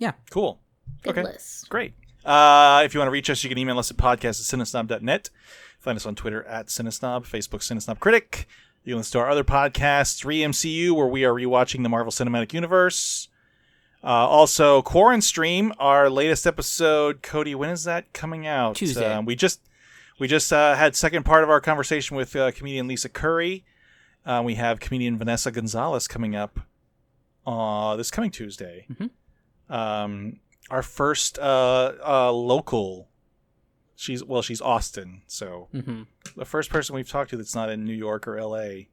Yeah. Cool. Good okay. list. Great. Uh, if you want to reach us, you can email us at podcast at cinesnob.net. Find us on Twitter at Cinesnob, Facebook Cinesnob Critic. You can listen to our other podcasts, 3MCU, where we are rewatching the Marvel Cinematic Universe. Uh, also, Quarren Stream, our latest episode. Cody, when is that coming out? Tuesday. Uh, we just we just uh, had second part of our conversation with uh, comedian Lisa Curry. Uh, we have comedian Vanessa Gonzalez coming up uh, this coming Tuesday. Um, our first uh, uh, local. She's well, she's Austin, so Mhm. the first person we've talked to that's not in New York or L.A.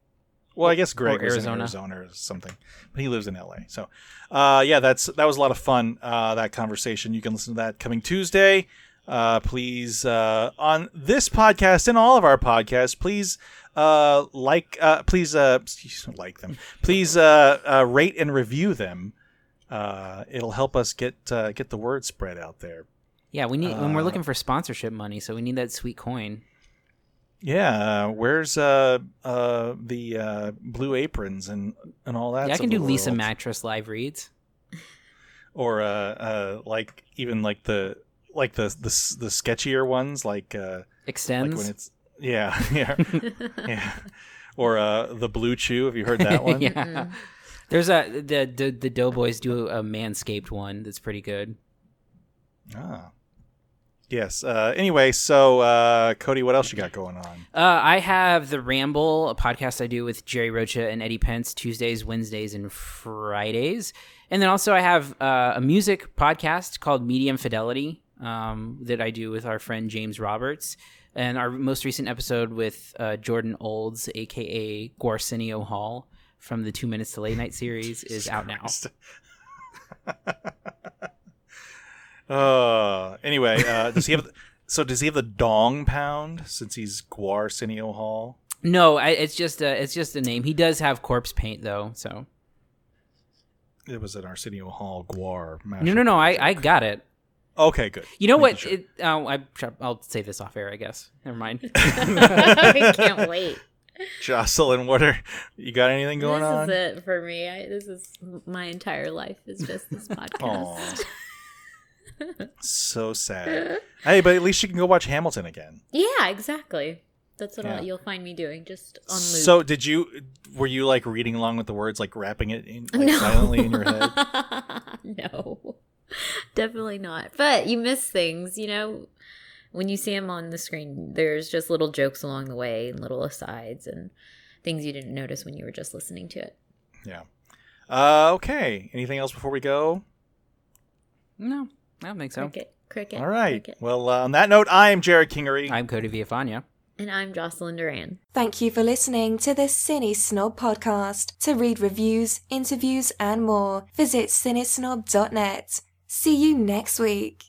Well, I guess Greg Or Arizona. in Arizona or something, but he lives in L.A. So, uh, yeah, that's that was a lot of fun. Uh, that conversation you can listen to that coming Tuesday. Uh, please uh, on this podcast and all of our podcasts, please uh, like, uh, please uh, like them. Please uh, uh, rate and review them. Uh, it'll help us get uh, get the word spread out there. Yeah, we need and we're Uh, looking for sponsorship money, so we need that sweet coin. Yeah, uh, where's uh, uh, the uh, blue aprons and and all that? yeah, I can do Lisa world? Mattress live reads. or uh, uh, like even like the like the the the sketchier ones, like uh, Extenze. Like when it's yeah, (laughs) yeah, yeah. Or uh, the BlueChew. Have you heard that (laughs) one? yeah. There's a the, the the Doughboys do a manscaped one that's pretty good. Ah. Yes. Uh, anyway, so uh, Cody, what else you got going on? Uh, I have the Ramble, a podcast I do with Jerry Rocha and Eddie Pence Tuesdays, Wednesdays, and Fridays, and then also I have uh, a music podcast called Medium Fidelity um, that I do with our friend James Roberts, and our most recent episode with uh, Jordan Olds, aka Gwarsenio Hall from the Two Minutes to Late Night series, (laughs) is out now. (laughs) Uh, anyway, uh, does he have? (laughs) So does he have the dong pound since he's Gwarsenio Hall? No, I, it's just a it's just a name. He does have corpse paint though, so It was an Arsenio Hall Gwar. no, no, no. I, I got it. Okay, good. You know Making what? sure. It, uh, I, I'll say this off air, I guess. Never mind. (laughs) I can't wait. Jocelyn, what are you got? Anything going this on? This is it for me. I, this is my entire life. Is just this podcast. So sad. Hey, but at least you can go watch Hamilton again. Yeah, exactly. That's what Yeah. I'll, you'll find me doing, just on loop. So, did you? Were you like reading along with the words, like rapping it in, like, No. silently in your head? (laughs) no, definitely not. But you miss things, you know. When you see them on the screen, there's just little jokes along the way and little asides and things you didn't notice when you were just listening to it. Yeah. Uh, okay. Anything else before we go? No, I don't think so. Cricket, cricket. All right. cricket. Well, uh, on that note, I am Jerrod Kingery. I'm Cody Villafana. And I'm Jocelyn Duran. Thank you for listening to the Cine Snob podcast. To read reviews, interviews, and more, visit cinesnob.net. See you next week.